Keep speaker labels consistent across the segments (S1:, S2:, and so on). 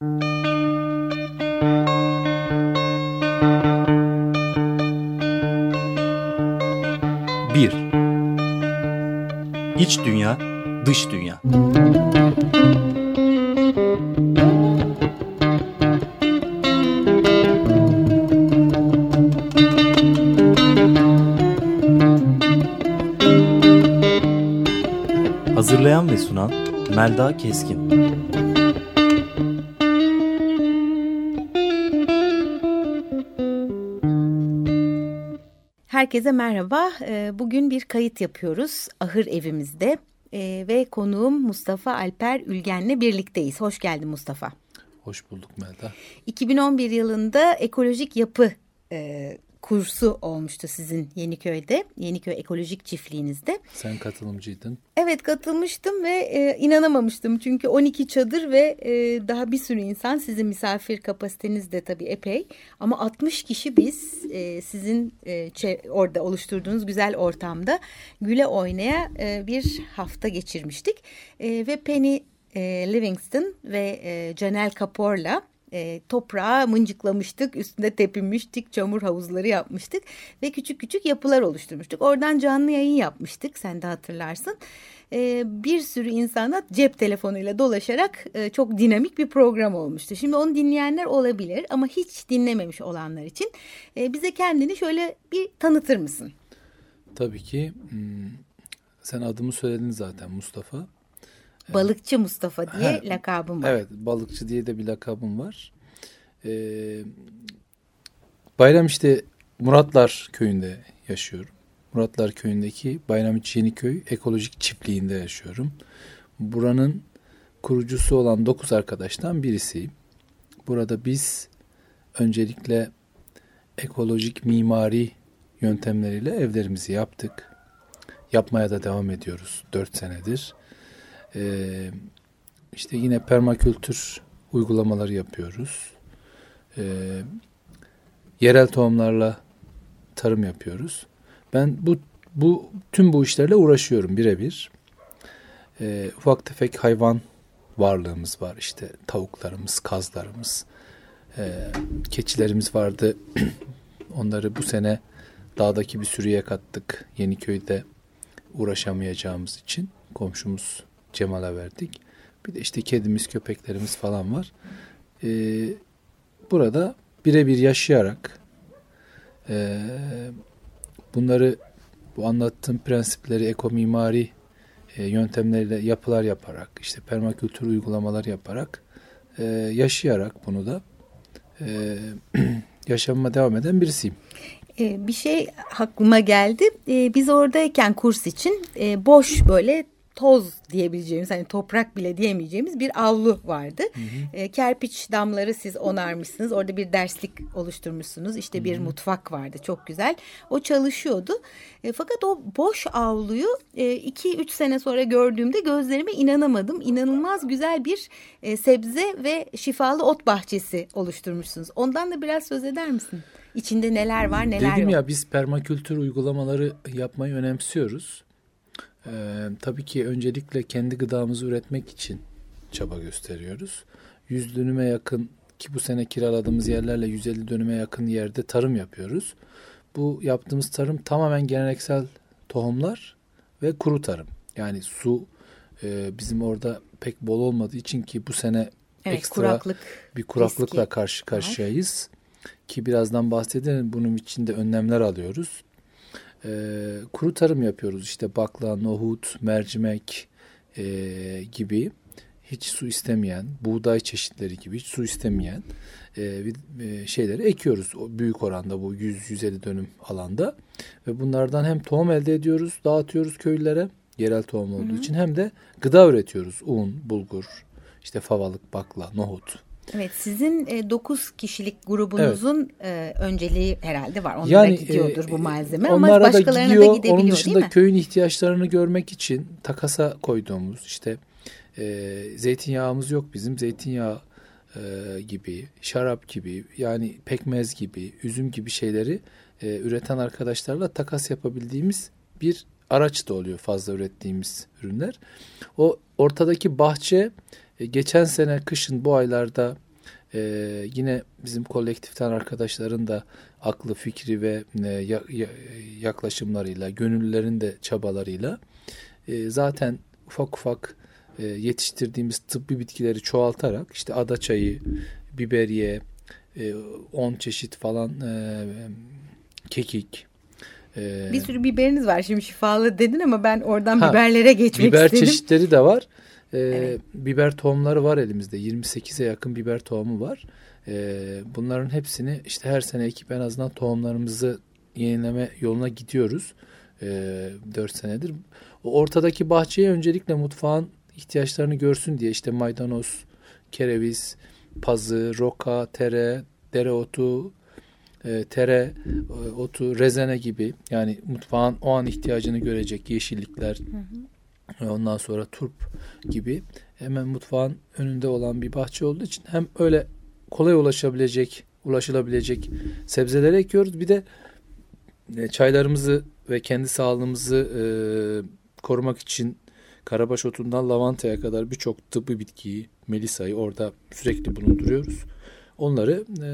S1: Bir. İç dünya, dış dünya. Hazırlayan ve sunan Melda Keskin.
S2: Herkese merhaba. Ee, bugün bir kayıt yapıyoruz ahır evimizde ee, ve konuğum Mustafa Alper Ülgen'le birlikteyiz. Hoş geldin Mustafa.
S3: Hoş bulduk Melda.
S2: 2011 yılında ekolojik yapı e, kursu olmuştu sizin Yeniköy'de. Yeniköy Ekolojik Çiftliğinizde.
S3: Sen katılımcıydın.
S2: Evet katılmıştım ve e, inanamamıştım. Çünkü 12 çadır ve e, daha bir sürü insan sizin misafir kapasiteniz de tabii epey. Ama 60 kişi biz e, sizin e, orada oluşturduğunuz güzel ortamda güle oynaya e, bir hafta geçirmiştik. E, ve Penny e, Livingston ve e, Janelle Kapor'la e, toprağa mıncıklamıştık, üstünde tepinmiştik, çamur havuzları yapmıştık ve küçük küçük yapılar oluşturmuştuk. Oradan canlı yayın yapmıştık, sen de hatırlarsın. E, bir sürü insana cep telefonuyla dolaşarak e, çok dinamik bir program olmuştu. Şimdi onu dinleyenler olabilir ama hiç dinlememiş olanlar için e, bize kendini şöyle bir tanıtır mısın?
S3: Tabii ki. Hmm, sen adımı söyledin zaten Mustafa.
S2: Balıkçı Mustafa diye He, lakabım var.
S3: Evet balıkçı diye de bir lakabım var. Ee, Bayram işte Muratlar köyünde yaşıyorum. Muratlar köyündeki Bayramiç Yeniköy ekolojik çiftliğinde yaşıyorum. Buranın kurucusu olan dokuz arkadaştan birisiyim. Burada biz öncelikle ekolojik mimari yöntemleriyle evlerimizi yaptık. Yapmaya da devam ediyoruz dört senedir. Ee, işte yine permakültür uygulamaları yapıyoruz. Ee, yerel tohumlarla tarım yapıyoruz. Ben bu bu tüm bu işlerle uğraşıyorum birebir. Ee, ufak tefek hayvan varlığımız var. İşte tavuklarımız, kazlarımız, e, keçilerimiz vardı. Onları bu sene dağdaki bir sürüye kattık. Yeniköy'de uğraşamayacağımız için komşumuz Cemal'a verdik. Bir de işte kedimiz, köpeklerimiz falan var. Ee, burada birebir yaşayarak e, bunları bu anlattığım prensipleri ekomimari e, yöntemleriyle yapılar yaparak işte permakültür uygulamalar yaparak e, yaşayarak bunu da e, yaşamıma devam eden birisiyim.
S2: bir şey aklıma geldi. Biz oradayken kurs için boş böyle toz diyebileceğimiz hani toprak bile diyemeyeceğimiz bir avlu vardı. Hı hı. E, kerpiç damları siz onarmışsınız. Orada bir derslik oluşturmuşsunuz. İşte bir hı hı. mutfak vardı çok güzel. O çalışıyordu. E, fakat o boş avluyu 2-3 e, sene sonra gördüğümde gözlerime inanamadım. İnanılmaz güzel bir e, sebze ve şifalı ot bahçesi oluşturmuşsunuz. Ondan da biraz söz eder misin? İçinde neler var neler
S3: Dedim
S2: yok?
S3: Dedim ya biz permakültür uygulamaları yapmayı önemsiyoruz. Ee, tabii ki öncelikle kendi gıdamızı üretmek için çaba gösteriyoruz. 100 dönüme yakın ki bu sene kiraladığımız yerlerle 150 dönüme yakın yerde tarım yapıyoruz. Bu yaptığımız tarım tamamen geleneksel tohumlar ve kuru tarım. Yani su e, bizim orada pek bol olmadığı için ki bu sene evet, ekstra kuraklık bir kuraklıkla riski karşı karşıyayız. Var. Ki birazdan bahsedelim bunun için de önlemler alıyoruz e, kuru tarım yapıyoruz. İşte bakla, nohut, mercimek e, gibi hiç su istemeyen, buğday çeşitleri gibi hiç su istemeyen e, e, şeyleri ekiyoruz. O büyük oranda bu 100-150 dönüm alanda. Ve bunlardan hem tohum elde ediyoruz, dağıtıyoruz köylülere yerel tohum olduğu Hı-hı. için hem de gıda üretiyoruz. Un, bulgur, işte favalık, bakla, nohut
S2: Evet sizin e, 9 kişilik grubunuzun evet. e, önceliği herhalde var. Onlara yani, gidiyordur e, bu malzeme ama başkalarına da, gidiyor, da gidebiliyor
S3: Onun dışında köyün ihtiyaçlarını görmek için takasa koyduğumuz işte e, zeytinyağımız yok bizim. Zeytinyağı e, gibi, şarap gibi yani pekmez gibi, üzüm gibi şeyleri e, üreten arkadaşlarla takas yapabildiğimiz bir araç da oluyor fazla ürettiğimiz ürünler. O ortadaki bahçe e, geçen sene kışın bu aylarda e, yine bizim kolektiften arkadaşların da aklı, fikri ve e, ya, ya, yaklaşımlarıyla, gönüllülerin de çabalarıyla e, zaten ufak ufak e, yetiştirdiğimiz tıbbi bitkileri çoğaltarak işte adaçayı, biberiye, 10 e, çeşit falan e, kekik,
S2: ee, bir sürü biberiniz var şimdi şifalı dedin ama ben oradan ha, biberlere geçmek
S3: biber
S2: istedim.
S3: Biber çeşitleri de var. Ee, evet. Biber tohumları var elimizde. 28'e yakın biber tohumu var. Ee, bunların hepsini işte her sene ekip en azından tohumlarımızı yenileme yoluna gidiyoruz. Ee, 4 senedir. O ortadaki bahçeye öncelikle mutfağın ihtiyaçlarını görsün diye işte maydanoz, kereviz, pazı, roka, tere, dereotu, e, tere, e, otu, rezene gibi yani mutfağın o an ihtiyacını görecek yeşillikler, hı hı. Ondan sonra turp gibi hemen mutfağın önünde olan bir bahçe olduğu için hem öyle kolay ulaşabilecek, ulaşılabilecek sebzeleri ekiyoruz. Bir de e, çaylarımızı ve kendi sağlığımızı e, korumak için karabaş otundan lavantaya kadar birçok tıbbi bitkiyi, melisayı orada sürekli bulunduruyoruz. Onları e,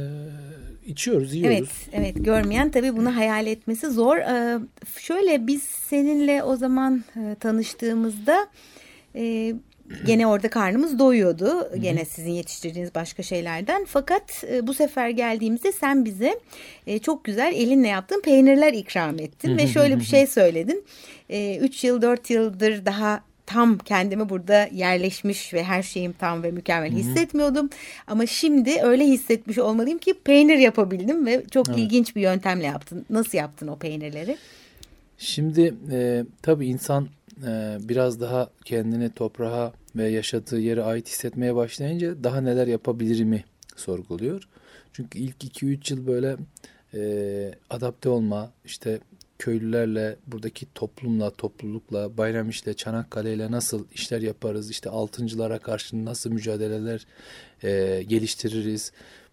S3: içiyoruz, yiyoruz.
S2: Evet, evet. Görmeyen tabii bunu hayal etmesi zor. Ee, şöyle biz seninle o zaman e, tanıştığımızda e, gene orada karnımız doyuyordu. Hı-hı. Gene sizin yetiştirdiğiniz başka şeylerden. Fakat e, bu sefer geldiğimizde sen bize e, çok güzel elinle yaptığın peynirler ikram ettin. Hı-hı. Ve şöyle bir şey söyledin. 3 e, yıl 4 yıldır daha tam kendimi burada yerleşmiş ve her şeyim tam ve mükemmel Hı-hı. hissetmiyordum. Ama şimdi öyle hissetmiş olmalıyım ki peynir yapabildim ve çok evet. ilginç bir yöntemle yaptın. Nasıl yaptın o peynirleri?
S3: Şimdi e, tabii insan e, biraz daha kendini toprağa ve yaşadığı yere ait hissetmeye başlayınca daha neler yapabilirimi sorguluyor. Çünkü ilk 2-3 yıl böyle e, adapte olma, işte köylülerle, buradaki toplumla, toplulukla, Bayramiş'le, Çanakkale'yle nasıl işler yaparız, işte altıncılara karşı nasıl mücadeleler e, geliştiririz,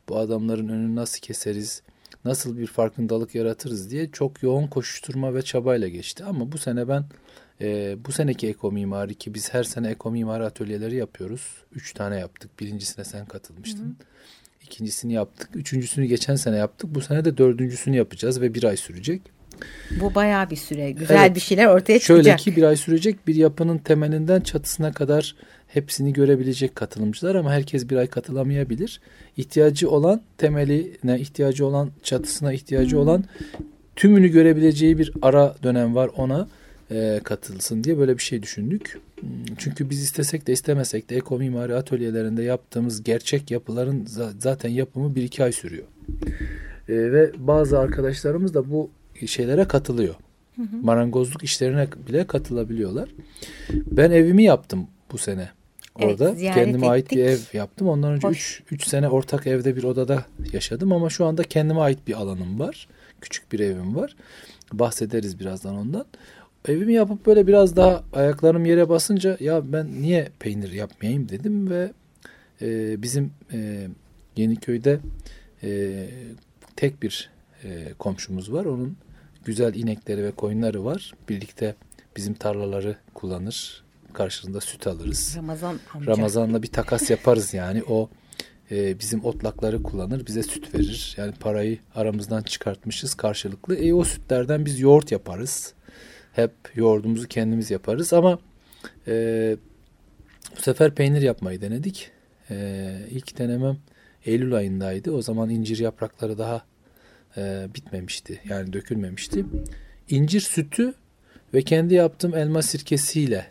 S3: bu adamların önünü nasıl keseriz, nasıl bir farkındalık yaratırız diye çok yoğun koşuşturma ve çabayla geçti. Ama bu sene ben e, bu seneki eko mimari ki biz her sene eko mimari atölyeleri yapıyoruz. Üç tane yaptık. Birincisine sen katılmıştın. Hı hı. İkincisini yaptık. Üçüncüsünü geçen sene yaptık. Bu sene de dördüncüsünü yapacağız ve bir ay sürecek.
S2: Bu bayağı bir süre. Güzel evet, bir şeyler ortaya çıkacak.
S3: Şöyle ki bir ay sürecek bir yapının temelinden çatısına kadar hepsini görebilecek katılımcılar ama herkes bir ay katılamayabilir. İhtiyacı olan temeline, ihtiyacı olan çatısına, ihtiyacı hmm. olan tümünü görebileceği bir ara dönem var ona e, katılsın diye böyle bir şey düşündük. Hmm, çünkü biz istesek de istemesek de eko mimari atölyelerinde yaptığımız gerçek yapıların zaten yapımı bir iki ay sürüyor. E, ve bazı arkadaşlarımız da bu şeylere katılıyor. Hı hı. Marangozluk işlerine bile katılabiliyorlar. Ben evimi yaptım bu sene. Orada evet, kendime ettik. ait bir ev yaptım. Ondan önce 3 sene ortak evde bir odada yaşadım ama şu anda kendime ait bir alanım var. Küçük bir evim var. Bahsederiz birazdan ondan. Evimi yapıp böyle biraz daha ayaklarım yere basınca ya ben niye peynir yapmayayım dedim ve e, bizim e, Yeniköy'de e, tek bir e, komşumuz var. Onun güzel inekleri ve koyunları var. Birlikte bizim tarlaları kullanır. Karşılığında süt alırız.
S2: Ramazan amca.
S3: Ramazan'la bir takas yaparız yani. O e, bizim otlakları kullanır. Bize süt verir. Yani parayı aramızdan çıkartmışız karşılıklı. E o sütlerden biz yoğurt yaparız. Hep yoğurdumuzu kendimiz yaparız ama e, bu sefer peynir yapmayı denedik. E, ilk denemem Eylül ayındaydı. O zaman incir yaprakları daha e, bitmemişti. Yani dökülmemişti. İncir sütü ve kendi yaptığım elma sirkesiyle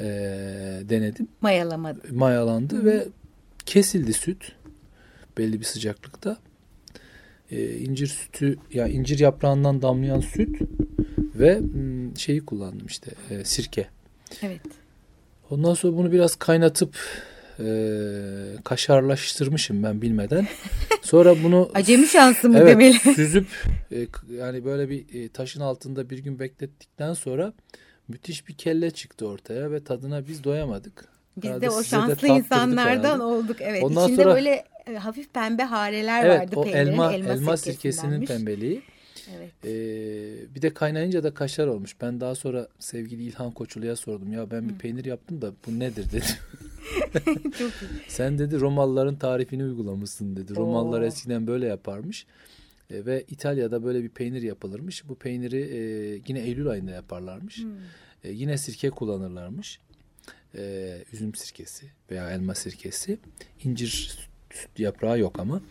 S3: e, denedim.
S2: Mayalamadı.
S3: Mayalandı Hı. ve kesildi süt belli bir sıcaklıkta. E, incir sütü yani incir yaprağından damlayan süt ve şeyi kullandım işte e, sirke.
S2: Evet.
S3: Ondan sonra bunu biraz kaynatıp e, kaşarlaştırmışım ben bilmeden. Sonra bunu
S2: acemi şansı mı
S3: evet,
S2: demeli?
S3: süzüp e, yani böyle bir e, taşın altında bir gün beklettikten sonra müthiş bir kelle çıktı ortaya ve tadına biz doyamadık.
S2: Biz Herhalde de o şanslı insanlardan herhalde. olduk. Evet. Ondan İçinde sonra, böyle e, hafif pembe hareler
S3: evet,
S2: vardı
S3: o elma, elma, elma sirkesinin pembeliği.
S2: Evet.
S3: Ee, bir de kaynayınca da kaşar olmuş. Ben daha sonra sevgili İlhan Koçulu'ya sordum. Ya ben bir peynir yaptım da bu nedir dedim. Sen dedi Romalıların tarifini uygulamışsın dedi. Romalılar
S2: Oo.
S3: eskiden böyle yaparmış. E, ve İtalya'da böyle bir peynir yapılırmış. Bu peyniri e, yine Eylül ayında yaparlarmış.
S2: Hmm.
S3: E, yine sirke kullanırlarmış. E, üzüm sirkesi veya elma sirkesi. İncir süt yaprağı yok ama.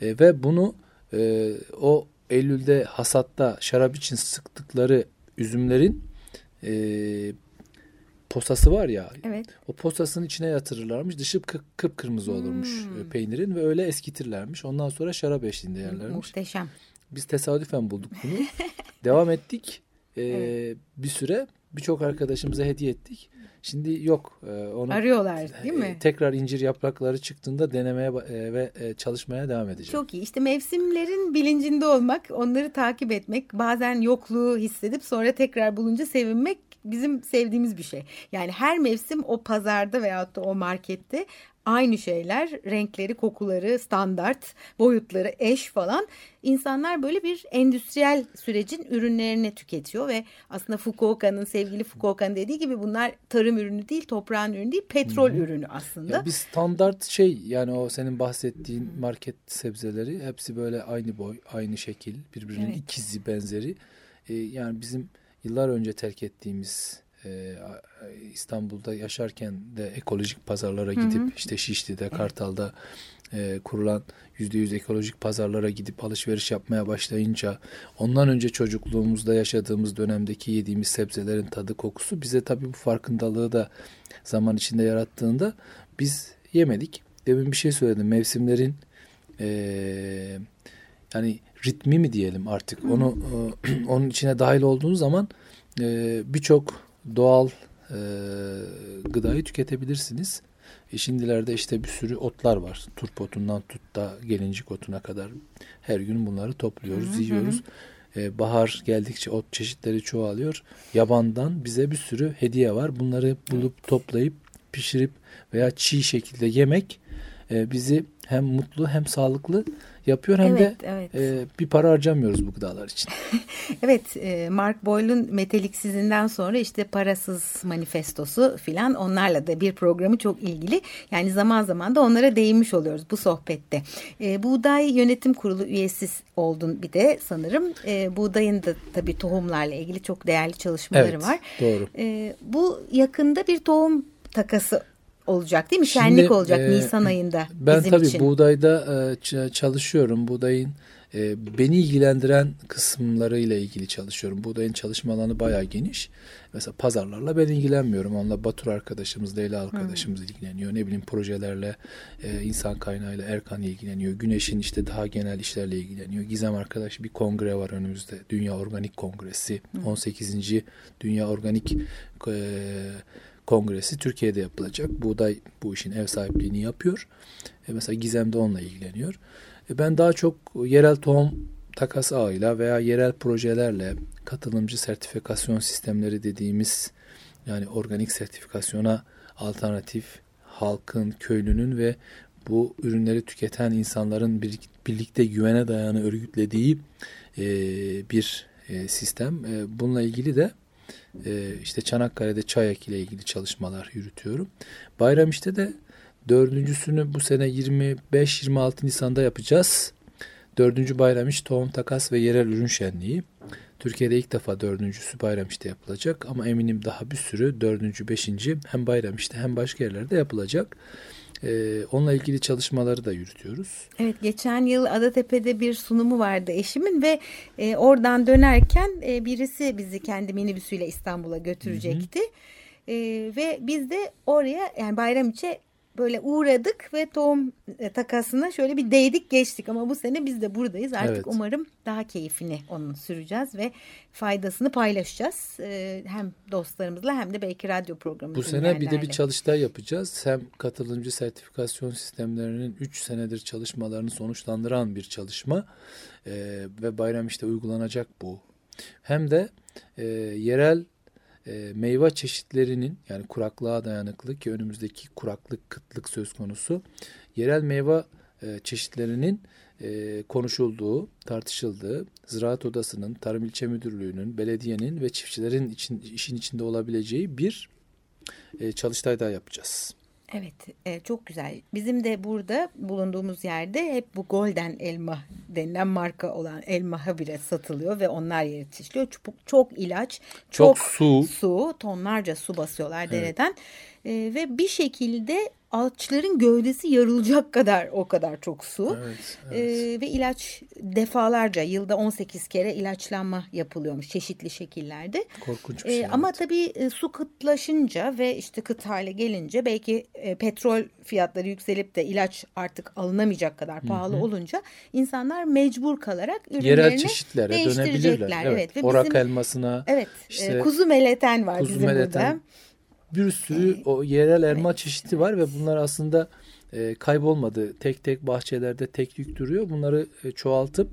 S3: E, ve bunu e, o Eylül'de hasatta şarap için sıktıkları üzümlerin e, posası var ya
S2: Evet.
S3: o posasının içine yatırırlarmış. Dışı kı- kıpkırmızı olurmuş
S2: Hmm.
S3: peynirin ve öyle eskitirlermiş. Ondan sonra şarap eşliğinde yerlermiş.
S2: Muhteşem.
S3: Biz tesadüfen bulduk bunu. Devam ettik. Ee,
S2: Evet.
S3: Bir süre birçok arkadaşımıza hediye ettik. Şimdi yok. Ee, onu
S2: Arıyorlar değil
S3: e,
S2: mi?
S3: Tekrar incir yaprakları çıktığında denemeye e, ve e, çalışmaya devam edeceğim.
S2: Çok iyi. İşte mevsimlerin bilincinde olmak, onları takip etmek, bazen yokluğu hissedip sonra tekrar bulunca sevinmek bizim sevdiğimiz bir şey. Yani her mevsim o pazarda veyahut da o markette aynı şeyler, renkleri, kokuları, standart, boyutları eş falan. İnsanlar böyle bir endüstriyel sürecin ürünlerini tüketiyor ve aslında Fukuoka'nın, sevgili Fukuoka'nın dediği gibi bunlar tarım ürünü değil, toprağın ürünü değil, petrol ürünü aslında.
S3: Ya bir standart şey yani o senin bahsettiğin market sebzeleri hepsi böyle aynı boy, aynı şekil, birbirinin
S2: Evet.
S3: ikizi, benzeri. Ee, yani bizim yıllar önce terk ettiğimiz e, İstanbul'da yaşarken de ekolojik pazarlara gidip işte Şişli'de, Kartal'da e, kurulan %100 ekolojik pazarlara gidip alışveriş yapmaya başlayınca ondan önce çocukluğumuzda yaşadığımız dönemdeki yediğimiz sebzelerin tadı kokusu bize tabii bu farkındalığı da zaman içinde yarattığında biz yemedik. Demin bir şey söyledim mevsimlerin e, yani ritmi mi diyelim artık onu e, onun içine dahil olduğun zaman e, birçok doğal e, gıdayı tüketebilirsiniz. E şimdilerde işte bir sürü otlar var. Turp otundan tut da gelincik otuna kadar her gün bunları topluyoruz, yiyoruz. E, bahar geldikçe ot çeşitleri çoğalıyor. Yabandan bize bir sürü hediye var. Bunları bulup toplayıp pişirip veya çiğ şekilde yemek e, bizi hem mutlu hem sağlıklı yapıyor hem
S2: Evet,
S3: de
S2: evet.
S3: e, bir para harcamıyoruz bu gıdalar için.
S2: Evet, e, Mark Boyle'un Metaliksizinden sonra işte Parasız Manifestosu filan onlarla da bir programı çok ilgili. Yani zaman zaman da onlara değinmiş oluyoruz bu sohbette. E, Buğday Yönetim Kurulu üyesi oldun bir de sanırım. E, buğdayın da tabii tohumlarla ilgili çok değerli çalışmaları
S3: Evet,
S2: var.
S3: doğru.
S2: E, bu yakında bir tohum takası olacak değil mi?
S3: Şimdi,
S2: Şenlik olacak
S3: e,
S2: Nisan ayında
S3: Ben
S2: bizim
S3: tabii
S2: için.
S3: buğdayda e, çalışıyorum. Buğdayın e, beni ilgilendiren kısımlarıyla ilgili çalışıyorum. Buğdayın çalışma alanı bayağı geniş. Mesela pazarlarla ben ilgilenmiyorum. Onunla Batur arkadaşımız, Leyla arkadaşımız ilgileniyor. Ne bileyim projelerle, e, insan kaynağıyla Erkan ilgileniyor. Güneş'in işte daha genel işlerle ilgileniyor. Gizem arkadaş bir kongre var önümüzde. Dünya Organik Kongresi. 18. Dünya Organik e, Kongresi Türkiye'de yapılacak. Buğday bu işin ev sahipliğini yapıyor. E mesela Gizem de onunla ilgileniyor. E ben daha çok yerel tohum takas ağıyla veya yerel projelerle katılımcı sertifikasyon sistemleri dediğimiz yani organik sertifikasyona alternatif halkın, köylünün ve bu ürünleri tüketen insanların bir, birlikte güvene dayanı örgütlediği e, bir e, sistem. E, bununla ilgili de e, işte Çanakkale'de çayak ile ilgili çalışmalar yürütüyorum. Bayramiş'te de dördüncüsünü bu sene 25-26 Nisan'da yapacağız. Dördüncü Bayramiş Tohum Takas ve Yerel Ürün Şenliği. Türkiye'de ilk defa dördüncüsü Bayramiş'te yapılacak ama eminim daha bir sürü dördüncü, beşinci hem Bayramiş'te hem başka yerlerde yapılacak. Ee, onunla ilgili çalışmaları da yürütüyoruz.
S2: Evet geçen yıl Adatepe'de bir sunumu vardı eşimin ve e, oradan dönerken e, birisi bizi kendi minibüsüyle İstanbul'a götürecekti. E, ve biz de oraya yani Bayramiç'e böyle uğradık ve tohum e, takasına şöyle bir değdik geçtik ama bu sene biz de buradayız. Artık
S3: Evet.
S2: umarım daha keyfini onun süreceğiz ve faydasını paylaşacağız. E, hem dostlarımızla hem de belki radyo programı
S3: Bu sene bir de bir çalıştay yapacağız. Hem katılımcı sertifikasyon sistemlerinin 3 senedir çalışmalarını sonuçlandıran bir çalışma Ee, ve bayram işte uygulanacak bu. Hem de e, yerel e, meyve çeşitlerinin yani kuraklığa dayanıklı ki önümüzdeki kuraklık kıtlık söz konusu yerel meyve e, çeşitlerinin e, konuşulduğu, tartışıldığı, Ziraat Odası'nın, Tarım İlçe Müdürlüğü'nün, belediyenin ve çiftçilerin için, işin içinde olabileceği bir e, çalıştay daha yapacağız.
S2: Evet e, çok güzel. Bizim de burada bulunduğumuz yerde hep bu golden elma denilen marka olan elma habire satılıyor ve onlar yetiştiriyor. Çok, çok ilaç,
S3: çok,
S2: çok
S3: su,
S2: su, tonlarca su basıyorlar dereden. E, ve bir şekilde ağaçların gövdesi yarılacak kadar o kadar çok su.
S3: Evet,
S2: evet. Ee, ve ilaç defalarca yılda 18 kere ilaçlanma yapılıyormuş çeşitli şekillerde.
S3: Korkunç bir şey.
S2: Ee, ama tabii e, su kıtlaşınca ve işte kıt hale gelince belki e, petrol fiyatları yükselip de ilaç artık alınamayacak kadar pahalı Hı -hı. olunca insanlar mecbur kalarak ürünlerini Yerel çeşitlere dönebilirler. Evet.
S3: evet. Ve Orak bizim, elmasına.
S2: Evet. Işte, e, kuzu meleten var kuzu bizim meleten, burada
S3: bir sürü o yerel elma evet. çeşidi var ve bunlar aslında e, kaybolmadı. Tek tek bahçelerde tek yük duruyor. Bunları e, çoğaltıp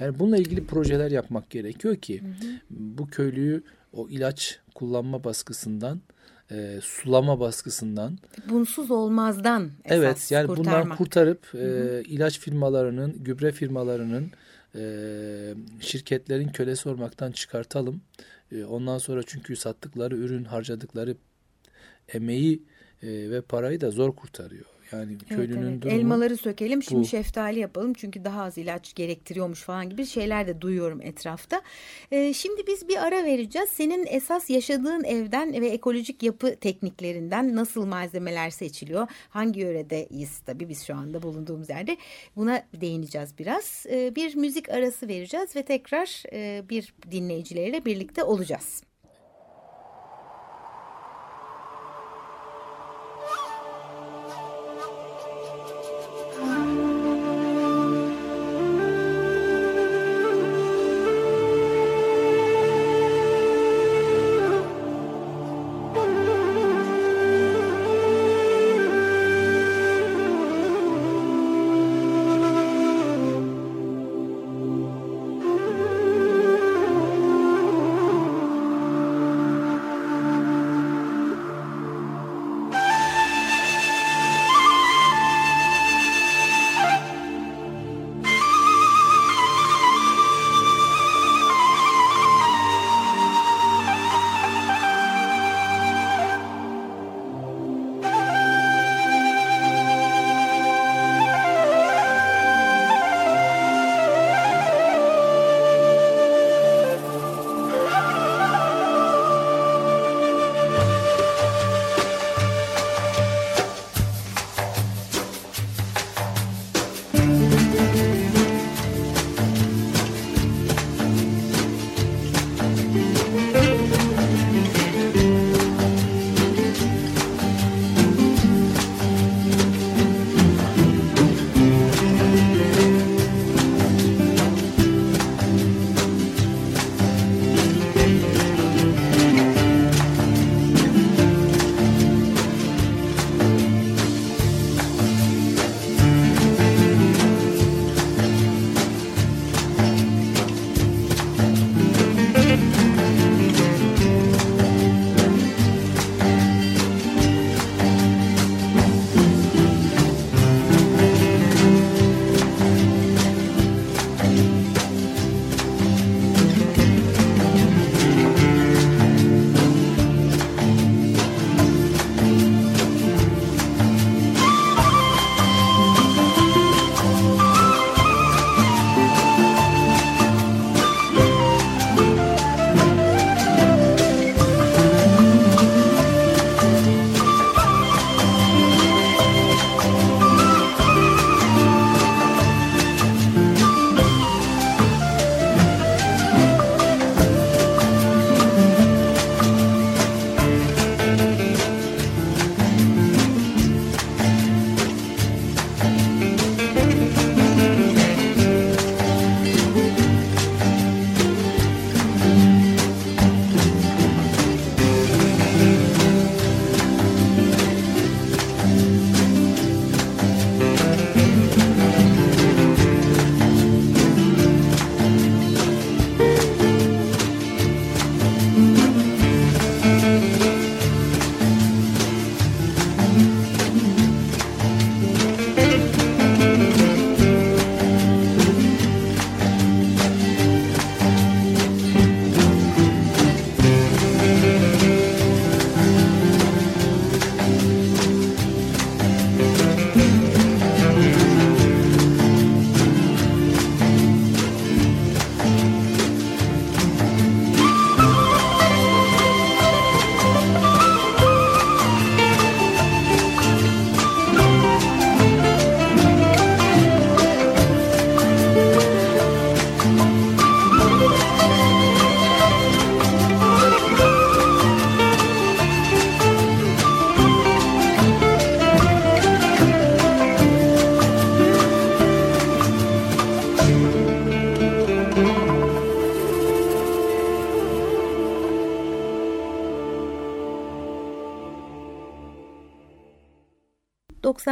S3: yani bununla ilgili projeler yapmak gerekiyor ki hı hı. bu köylüyü o ilaç kullanma baskısından e, sulama baskısından
S2: bunsuz olmazdan esas
S3: evet yani kurtarmak. bundan kurtarıp hı hı. E, ilaç firmalarının gübre firmalarının e, şirketlerin kölesi olmaktan çıkartalım. E, ondan sonra çünkü sattıkları ürün harcadıkları emeği e, ve parayı da zor kurtarıyor. Yani köylünün evet, evet.
S2: durumu Elmaları sökelim şimdi bu. şeftali yapalım çünkü daha az ilaç gerektiriyormuş falan gibi şeyler de duyuyorum etrafta. Ee, şimdi biz bir ara vereceğiz. Senin esas yaşadığın evden ve ekolojik yapı tekniklerinden nasıl malzemeler seçiliyor? Hangi yöredeyiz tabii biz şu anda bulunduğumuz yerde. Buna değineceğiz biraz. Ee, bir müzik arası vereceğiz ve tekrar e, bir dinleyicileriyle birlikte olacağız.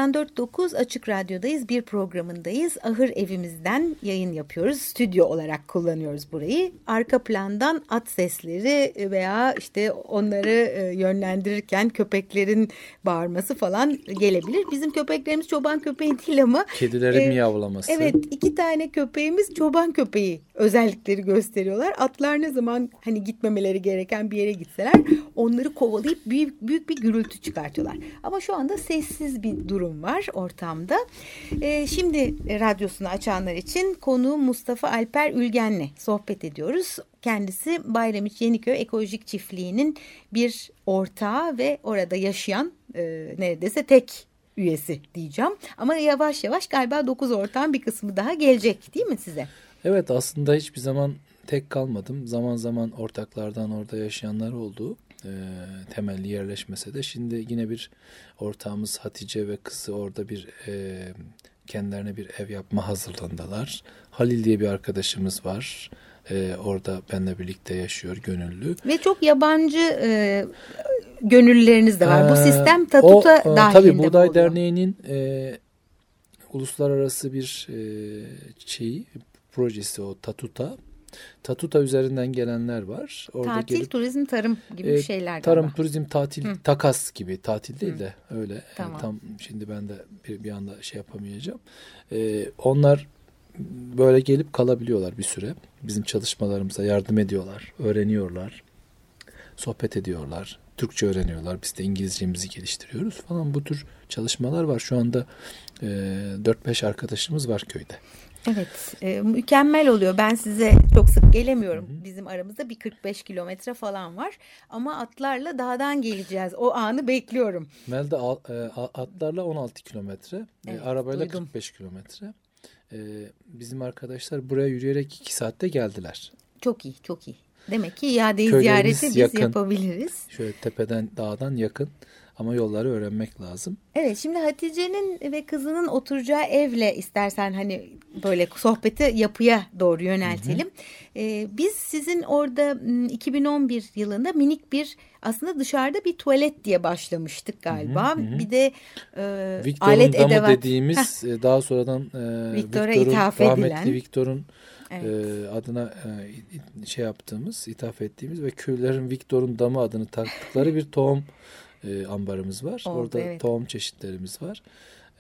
S2: 94.9 Açık Radyo'dayız. Bir programındayız. Ahır evimizden yayın yapıyoruz. Stüdyo olarak kullanıyoruz burayı. Arka plandan at sesleri veya işte onları e, yönlendirirken köpeklerin bağırması falan gelebilir. Bizim köpeklerimiz çoban köpeği değil ama.
S3: Kedilerin e, miyavlaması.
S2: Evet iki tane köpeğimiz çoban köpeği özellikleri gösteriyorlar. Atlar ne zaman hani gitmemeleri gereken bir yere gitseler onları kovalayıp büyük, büyük bir gürültü çıkartıyorlar. Ama şu anda sessiz bir durum var ortamda. E, şimdi radyosunu açanlar için konu Mustafa Alper Ülgen'le sohbet ediyoruz. Kendisi Bayramiç Yeniköy Ekolojik Çiftliği'nin bir ortağı ve orada yaşayan e, neredeyse tek üyesi diyeceğim. Ama yavaş yavaş galiba dokuz ortağın bir kısmı daha gelecek değil mi size?
S3: Evet aslında hiçbir zaman tek kalmadım. Zaman zaman ortaklardan orada yaşayanlar oldu. E, temelli yerleşmese de şimdi yine bir ortağımız Hatice ve kızı orada bir e, kendilerine bir ev yapma hazırlandılar. Halil diye bir arkadaşımız var. E, orada benimle birlikte yaşıyor gönüllü.
S2: Ve çok yabancı e, gönüllüleriniz de var. Ee, Bu sistem Tatuta o, dahilinde
S3: Tabii Buğday Derneği'nin e, uluslararası bir e, şeyi projesi o Tatuta. Tatuta üzerinden gelenler var.
S2: Orada tatil, gelip, turizm, tarım gibi e, şeyler
S3: Tarım, galiba. turizm, tatil, Hı. takas gibi. Tatil değil Hı. de öyle. Tamam. Yani tam şimdi ben de bir, bir anda şey yapamayacağım. E, onlar böyle gelip kalabiliyorlar bir süre. Bizim çalışmalarımıza yardım ediyorlar, öğreniyorlar, sohbet ediyorlar. Türkçe öğreniyorlar. Biz de İngilizcemizi geliştiriyoruz falan. Bu tür çalışmalar var. Şu anda e, 4-5 arkadaşımız var köyde.
S2: Evet e, mükemmel oluyor. Ben size çok sık gelemiyorum. Hı hı. Bizim aramızda bir 45 kilometre falan var. Ama atlarla dağdan geleceğiz. O anı bekliyorum.
S3: Melda e, atlarla 16 kilometre. E, evet, arabayla duydum. 45 kilometre. E, bizim arkadaşlar buraya yürüyerek 2 saatte geldiler.
S2: Çok iyi çok iyi. Demek ki iadeyi ziyareti biz yakın. yapabiliriz.
S3: Şöyle tepeden dağdan yakın ama yolları öğrenmek lazım.
S2: Evet şimdi Hatice'nin ve kızının oturacağı evle istersen hani böyle sohbeti yapıya doğru yöneltelim. Hı hı. Ee, biz sizin orada 2011 yılında minik bir aslında dışarıda bir tuvalet diye başlamıştık galiba. Hı hı. Bir de
S3: e, Victor'un alet edevat. dediğimiz Heh. daha sonradan e,
S2: Victor'a Victor'un, ithaf
S3: rahmetli Victor'un evet. e, adına e, şey yaptığımız, ithaf ettiğimiz ve köylerin Victor'un damı adını taktıkları bir tohum e, ambarımız var. Oldu, Orada evet. tohum çeşitlerimiz var.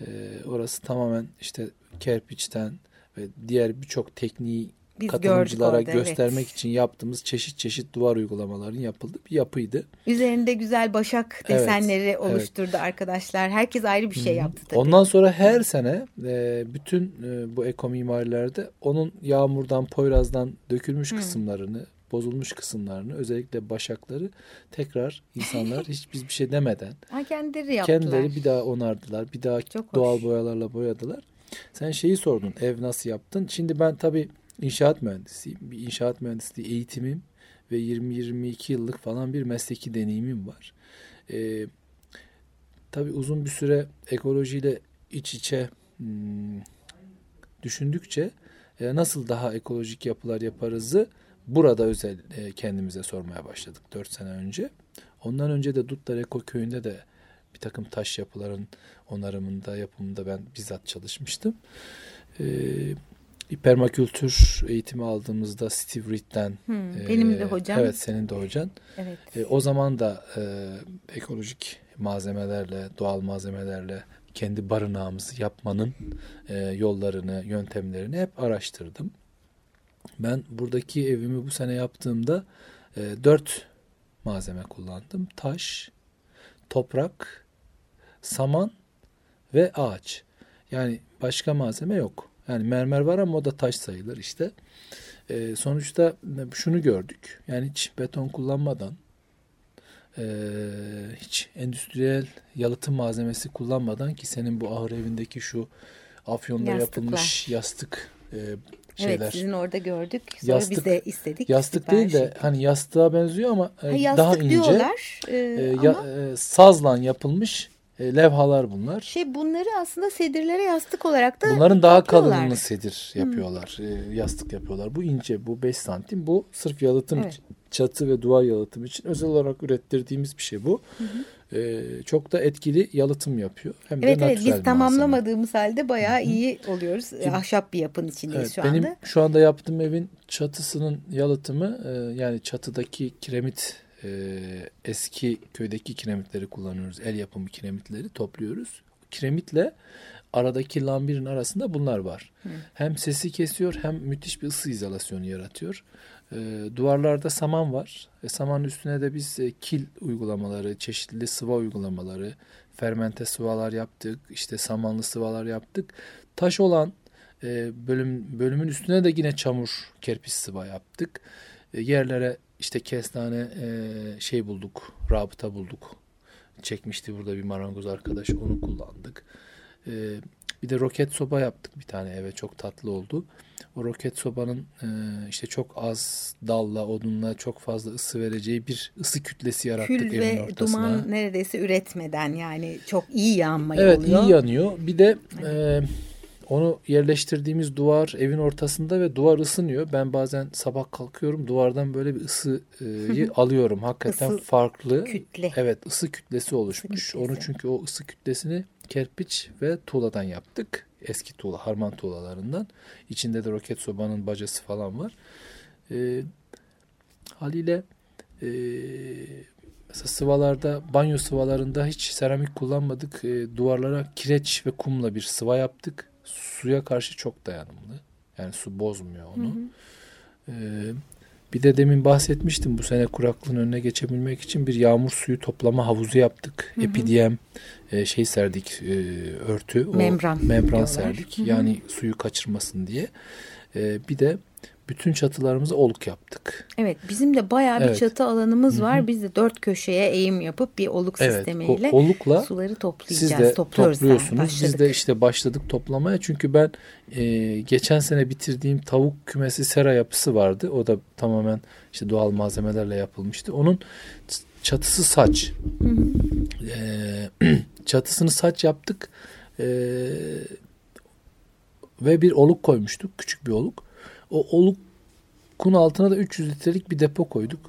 S3: E, orası tamamen işte kerpiçten ve diğer birçok tekniği biz katılımcılara orada, göstermek evet. için yaptığımız çeşit çeşit duvar uygulamaların yapıldığı bir yapıydı.
S2: Üzerinde güzel başak desenleri evet, oluşturdu evet. arkadaşlar. Herkes ayrı bir şey yaptı tabii.
S3: Ondan sonra her sene e, bütün e, bu eko mimarilerde onun yağmurdan, poyrazdan dökülmüş Hı. kısımlarını, bozulmuş kısımlarını özellikle başakları tekrar insanlar hiç biz bir şey demeden
S2: ha, kendileri yaptılar.
S3: Kendileri bir daha onardılar. Bir daha Çok doğal hoş. boyalarla boyadılar. Sen şeyi sordun ev nasıl yaptın? Şimdi ben tabii inşaat mühendisiyim. Bir inşaat mühendisliği eğitimim ve 20-22 yıllık falan bir mesleki deneyimim var. Ee, tabii uzun bir süre ekolojiyle iç içe hmm, düşündükçe e, nasıl daha ekolojik yapılar yaparızı burada özel e, kendimize sormaya başladık 4 sene önce. Ondan önce de Dutlar Eko Köyü'nde de bir takım taş yapıların onarımında, yapımında ben bizzat çalışmıştım. Ee, permakültür eğitimi aldığımızda Steve Reed'den
S2: hmm, e, benim de hocam.
S3: Evet senin de hocan. Evet. E, o zaman da e, ekolojik malzemelerle, doğal malzemelerle kendi barınağımızı yapmanın e, yollarını, yöntemlerini hep araştırdım. Ben buradaki evimi bu sene yaptığımda e, dört malzeme kullandım. Taş, toprak, saman ve ağaç. Yani başka malzeme yok. Yani mermer var ama o da taş sayılır işte. E, sonuçta şunu gördük. Yani hiç beton kullanmadan, e, hiç endüstriyel yalıtım malzemesi kullanmadan ki senin bu ahır evindeki şu afyonda Yastıklar. yapılmış yastık e, şeyler.
S2: Evet sizin orada gördük. Sonra yastık, biz de istedik.
S3: Yastık değil de hani yastığa benziyor ama
S2: e, ha,
S3: daha ince.
S2: Diyorlar, e,
S3: e, ama... ya, e, sazla yapılmış e, levhalar bunlar.
S2: Şey bunları aslında sedirlere yastık olarak da
S3: Bunların daha kalınını sedir yapıyorlar. Hmm. E, yastık yapıyorlar. Bu ince, bu 5 santim. Bu sırf yalıtım evet. çatı ve duvar yalıtım için özel olarak ürettirdiğimiz bir şey bu. Hı hı. E, çok da etkili yalıtım yapıyor. Hem
S2: evet
S3: de
S2: evet biz tamamlamadığımız halde bayağı iyi oluyoruz.
S3: Şimdi-
S2: Ahşap bir yapının içindeyiz
S3: Evet,
S2: şu
S3: benim
S2: anda.
S3: şu anda yaptığım evin çatısının yalıtımı e, yani çatıdaki kiremit e, eski köydeki kiremitleri kullanıyoruz. El yapımı kiremitleri topluyoruz. Kiremitle aradaki lambirin arasında bunlar var. Hem sesi kesiyor hem müthiş bir ısı izolasyonu yaratıyor. E, duvarlarda saman var. E, samanın üstüne de biz e, kil uygulamaları, çeşitli sıva uygulamaları, fermente sıvalar yaptık. işte samanlı sıvalar yaptık. Taş olan e, bölüm bölümün üstüne de yine çamur kerpiç sıva yaptık. E, yerlere işte kestane e, şey bulduk, rabıta bulduk. Çekmişti burada bir marangoz arkadaş onu kullandık. E, bir de roket soba yaptık bir tane eve çok tatlı oldu. O roket sobanın e, işte çok az dalla, odunla çok fazla ısı vereceği bir ısı kütlesi yarattık
S2: Kül
S3: evin
S2: ve
S3: ortasına.
S2: duman neredeyse üretmeden yani çok iyi yanmayı
S3: Evet
S2: oluyor.
S3: iyi yanıyor. Bir de e, onu yerleştirdiğimiz duvar evin ortasında ve duvar ısınıyor. Ben bazen sabah kalkıyorum duvardan böyle bir ısıyı alıyorum. Hakikaten
S2: Isı
S3: farklı.
S2: kütle.
S3: Evet ısı kütlesi oluşmuş.
S2: kütlesi.
S3: Onu çünkü o ısı kütlesini kerpiç ve tuğladan yaptık. Eski tuğla, harman tuğlalarından. İçinde de roket sobanın bacası falan var. E, haliyle e, mesela sıvalarda, banyo sıvalarında hiç seramik kullanmadık. E, duvarlara kireç ve kumla bir sıva yaptık. Suya karşı çok dayanımlı. Yani su bozmuyor onu. E, bir de demin bahsetmiştim bu sene kuraklığın önüne geçebilmek için bir yağmur suyu toplama havuzu yaptık. Epidiyem e, şey serdik e, örtü. O
S2: Membran
S3: Membran
S2: diyorlar.
S3: serdik.
S2: Hı hı.
S3: Yani suyu kaçırmasın diye. E, bir de bütün çatılarımıza oluk yaptık.
S2: Evet bizim de bayağı bir
S3: Evet.
S2: çatı alanımız
S3: Hı hı.
S2: var. Biz de dört köşeye eğim yapıp bir oluk
S3: Evet,
S2: sistemiyle
S3: o olukla
S2: suları toplayacağız.
S3: siz de
S2: Topluyoruz
S3: topluyorsunuz. Biz
S2: başladık.
S3: de işte başladık toplamaya. Çünkü ben e, geçen sene bitirdiğim tavuk kümesi sera yapısı vardı. O da tamamen işte doğal malzemelerle yapılmıştı. Onun çatısı saç. E, çatısını saç yaptık. E, ve bir oluk koymuştuk. Küçük bir oluk. O olukun altına da 300 litrelik bir depo koyduk.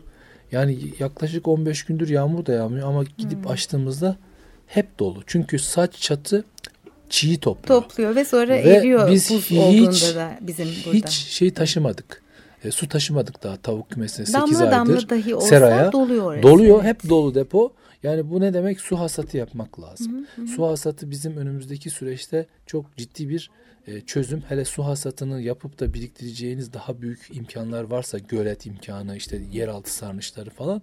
S3: Yani yaklaşık 15 gündür yağmur da yağmıyor ama gidip açtığımızda hep dolu. Çünkü saç çatı çiğ topluyor.
S2: Topluyor ve sonra
S3: Ve
S2: eriyor
S3: biz
S2: buz
S3: hiç-
S2: da bizim burada.
S3: Hiç şey taşımadık. E, su taşımadık daha tavuk kümesine 8
S2: damla
S3: aydır.
S2: damla dahi olsa
S3: seraya
S2: doluyor orası.
S3: Doluyor.
S2: Evet.
S3: Hep dolu depo. Yani bu ne demek? Su hasatı yapmak lazım. Su hasatı bizim önümüzdeki süreçte çok ciddi bir çözüm. Hele su hasatını yapıp da biriktireceğiniz daha büyük imkanlar varsa gölet imkanı, işte yeraltı sarnıçları falan.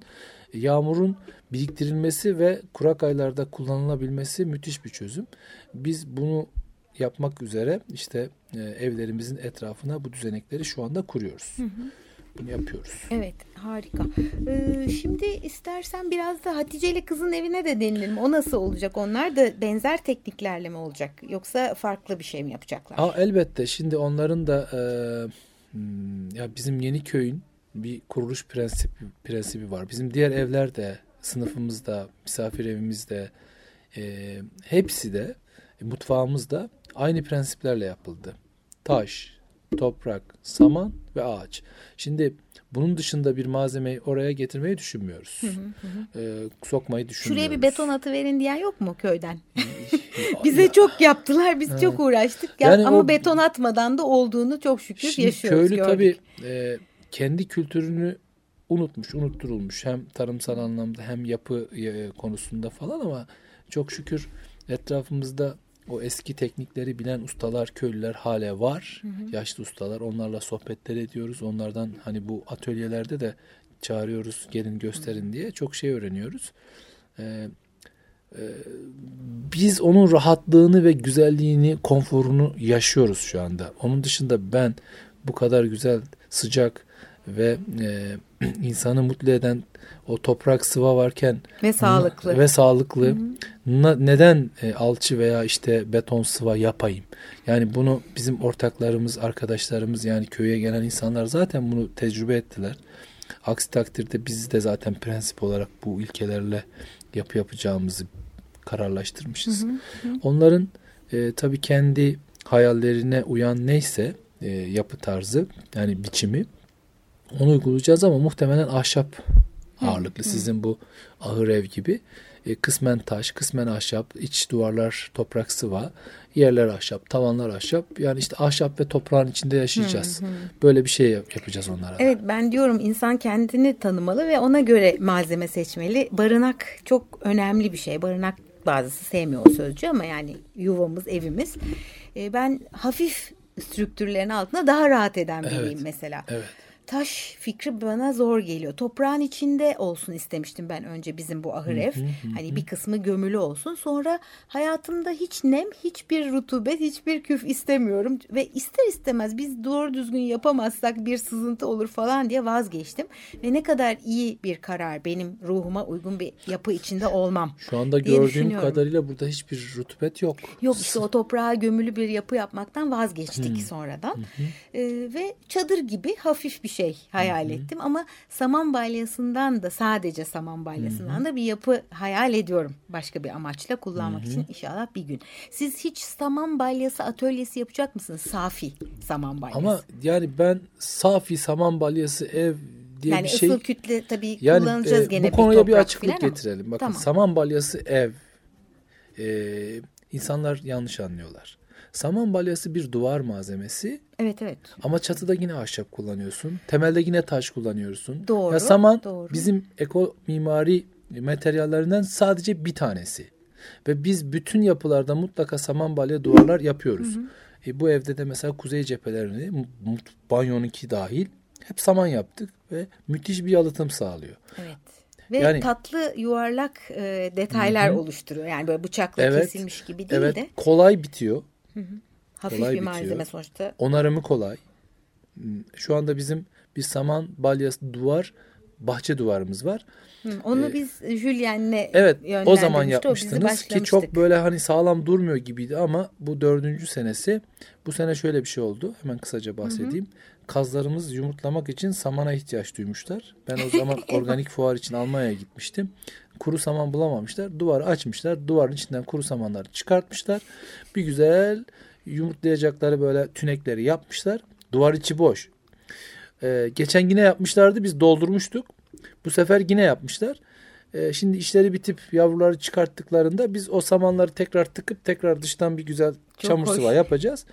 S3: e, Yağmurun biriktirilmesi ve kurak aylarda kullanılabilmesi müthiş bir çözüm. Biz bunu yapmak üzere işte e, evlerimizin etrafına bu düzenekleri şu anda kuruyoruz. Bunu yapıyoruz.
S2: Evet harika. Ee, şimdi istersen biraz da Hatice ile kızın evine de denilelim. O nasıl olacak? Onlar da benzer tekniklerle mi olacak? Yoksa farklı bir şey mi yapacaklar?
S3: Aa, elbette şimdi onların da e, hmm, ya bizim yeni köyün bir kuruluş prensibi, prensibi var. Bizim diğer evlerde, sınıfımızda, misafir evimizde e, hepsi de e, mutfağımızda aynı prensiplerle yapıldı. Taş, toprak, saman ve ağaç. Şimdi bunun dışında bir malzemeyi oraya getirmeyi düşünmüyoruz. E, sokmayı düşünmüyoruz.
S2: Şuraya bir beton atı verin diyen yok mu köyden? Bize çok yaptılar. Biz çok uğraştık. Ya,
S3: Yani
S2: ama
S3: o-
S2: beton atmadan da olduğunu çok şükür
S3: Şimdi
S2: yaşıyoruz.
S3: köylü
S2: gördük.
S3: tabii e, kendi kültürünü unutmuş, unutturulmuş. Hem tarımsal anlamda hem yapı e, konusunda falan ama çok şükür etrafımızda o eski teknikleri bilen ustalar, köylüler hala var. Yaşlı ustalar. Onlarla sohbetler ediyoruz. Onlardan hani bu atölyelerde de çağırıyoruz, gelin gösterin diye çok şey öğreniyoruz. E, e, biz onun rahatlığını ve güzelliğini, konforunu yaşıyoruz şu anda. Onun dışında ben bu kadar güzel, sıcak ve e, insanı mutlu eden o toprak sıva varken
S2: Ve sağlıklı.
S3: ve sağlıklı na- neden e, alçı veya işte beton sıva yapayım? Yani bunu bizim ortaklarımız, arkadaşlarımız yani köye gelen insanlar zaten bunu tecrübe ettiler. Aksi takdirde biz de zaten prensip olarak bu ilkelerle yapı yapacağımızı kararlaştırmışız. Onların e, tabii kendi hayallerine uyan neyse e, yapı tarzı yani biçimi onu uygulayacağız ama muhtemelen ahşap ağırlıklı sizin bu ahır ev gibi E, kısmen taş, kısmen ahşap, iç duvarlar toprak sıva, yerler ahşap, tavanlar ahşap. Yani işte ahşap ve toprağın içinde yaşayacağız. Böyle bir şey yap- yapacağız onlara.
S2: Evet ben diyorum insan kendini tanımalı ve ona göre malzeme seçmeli. Barınak çok önemli bir şey. Barınak bazısı sevmiyor o sözcüğü ama yani yuvamız, evimiz. Ee, ben hafif strüktürlerin altında daha rahat eden biriyim
S3: Evet,
S2: mesela.
S3: evet.
S2: Taş fikri bana zor geliyor. Toprağın içinde olsun istemiştim ben önce bizim bu ahır ev. Hani bir kısmı gömülü olsun. Sonra hayatımda hiç nem, hiçbir rutubet, hiçbir küf istemiyorum. Ve ister istemez biz doğru düzgün yapamazsak bir sızıntı olur falan diye vazgeçtim. Ve ne kadar iyi bir karar benim ruhuma uygun bir yapı içinde olmam.
S3: Şu anda gördüğüm kadarıyla burada hiçbir rutubet yok.
S2: Yok işte o toprağa gömülü bir yapı yapmaktan vazgeçtik sonradan. Ee, ve çadır gibi hafif bir şey hayal ettim ama saman balyasından da sadece saman balyasından da bir yapı hayal ediyorum başka bir amaçla kullanmak için inşallah bir gün. Siz hiç saman balyası atölyesi yapacak mısınız? Safi saman balyası.
S3: Ama yani ben safi saman balyası ev diye
S2: yani
S3: bir şey
S2: ısıl kütle tabii
S3: yani
S2: kullanacağız
S3: e,
S2: gene
S3: bu konuya bir,
S2: toprak
S3: açıklık
S2: filan ama.
S3: getirelim. Bakın
S2: Tamam.
S3: saman balyası ev. E, insanlar yanlış anlıyorlar. Saman balyası bir duvar malzemesi
S2: Evet evet.
S3: ama çatıda yine ahşap kullanıyorsun. Temelde yine taş kullanıyorsun.
S2: Doğru,
S3: Ya saman
S2: doğru.
S3: bizim eko mimari materyallerinden sadece bir tanesi. Ve biz bütün yapılarda mutlaka saman balya duvarlar yapıyoruz. E, bu evde de mesela kuzey cephelerini, banyonunki dahil hep saman yaptık ve müthiş bir yalıtım sağlıyor.
S2: Evet. Ve
S3: Yani-
S2: tatlı yuvarlak e, detaylar oluşturuyor. Yani böyle bıçakla
S3: Evet.
S2: kesilmiş gibi değil
S3: evet,
S2: de
S3: kolay bitiyor.
S2: Hafif
S3: kolay
S2: bir
S3: bitiyor.
S2: malzeme sonuçta.
S3: Onarımı kolay. Hmm, Şu anda bizim bir saman balyası duvar, bahçe duvarımız var.
S2: Hı, Onu biz Julien'le
S3: Ee, Evet o zaman
S2: yönlendirmişti, o
S3: yapmıştınız ki çok böyle hani sağlam durmuyor gibiydi ama bu dördüncü senesi bu sene şöyle bir şey oldu hemen kısaca bahsedeyim. Kazlarımız yumurtlamak için samana ihtiyaç duymuşlar. Ben o zaman organik fuar için Almanya'ya gitmiştim. Kuru saman bulamamışlar. Duvarı açmışlar. Duvarın içinden kuru samanları çıkartmışlar. Bir güzel yumurtlayacakları böyle tünekleri yapmışlar. Duvar içi boş. Ee, geçen yine yapmışlardı. Biz doldurmuştuk. Bu sefer yine yapmışlar. Ee, şimdi işleri bitip yavruları çıkarttıklarında biz o samanları tekrar tıkıp tekrar dıştan bir güzel
S2: Çok
S3: çamur
S2: hoş.
S3: sıva yapacağız.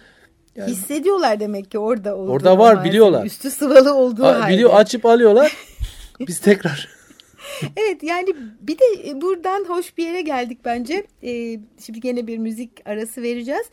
S3: Yani
S2: Hissediyorlar demek ki orada olduğunu.
S3: Orada var,
S2: malzeme.
S3: biliyorlar.
S2: Üstü sıvalı olduğu
S3: a-
S2: halde.
S3: biliyor açıp alıyorlar. Biz tekrar
S2: Evet yani bir de e, buradan hoş bir yere geldik bence. Ee, şimdi gene bir müzik arası vereceğiz.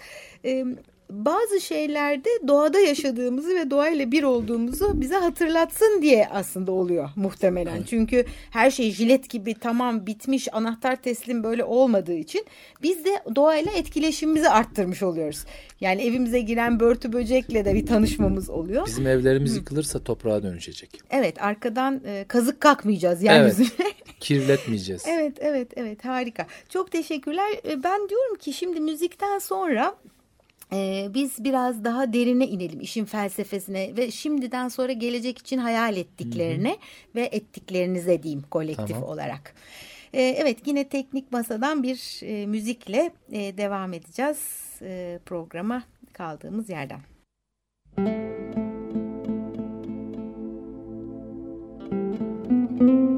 S2: Ee, bazı şeylerde doğada yaşadığımızı ve doğayla bir olduğumuzu bize hatırlatsın diye aslında oluyor muhtemelen. Çünkü her şey jilet gibi tamam bitmiş anahtar teslim böyle olmadığı için biz de doğayla etkileşimimizi arttırmış oluyoruz. Yani evimize giren börtü böcekle de bir tanışmamız oluyor.
S3: bizim evlerimiz yıkılırsa toprağa dönüşecek.
S2: Evet arkadan e, kazık kalkmayacağız yeryüzüne.
S3: Kirletmeyeceğiz.
S2: Evet, evet, evet harika. Çok teşekkürler. E, Ben diyorum ki şimdi müzikten sonra ee, biz biraz daha derine inelim işin felsefesine ve şimdiden sonra gelecek için hayal ettiklerine Hı-hı. ve ettiklerinize diyeyim kolektif
S3: tamam.
S2: olarak. Ee, evet yine teknik masadan bir e, müzikle e, devam edeceğiz e, programa kaldığımız yerden. Müzik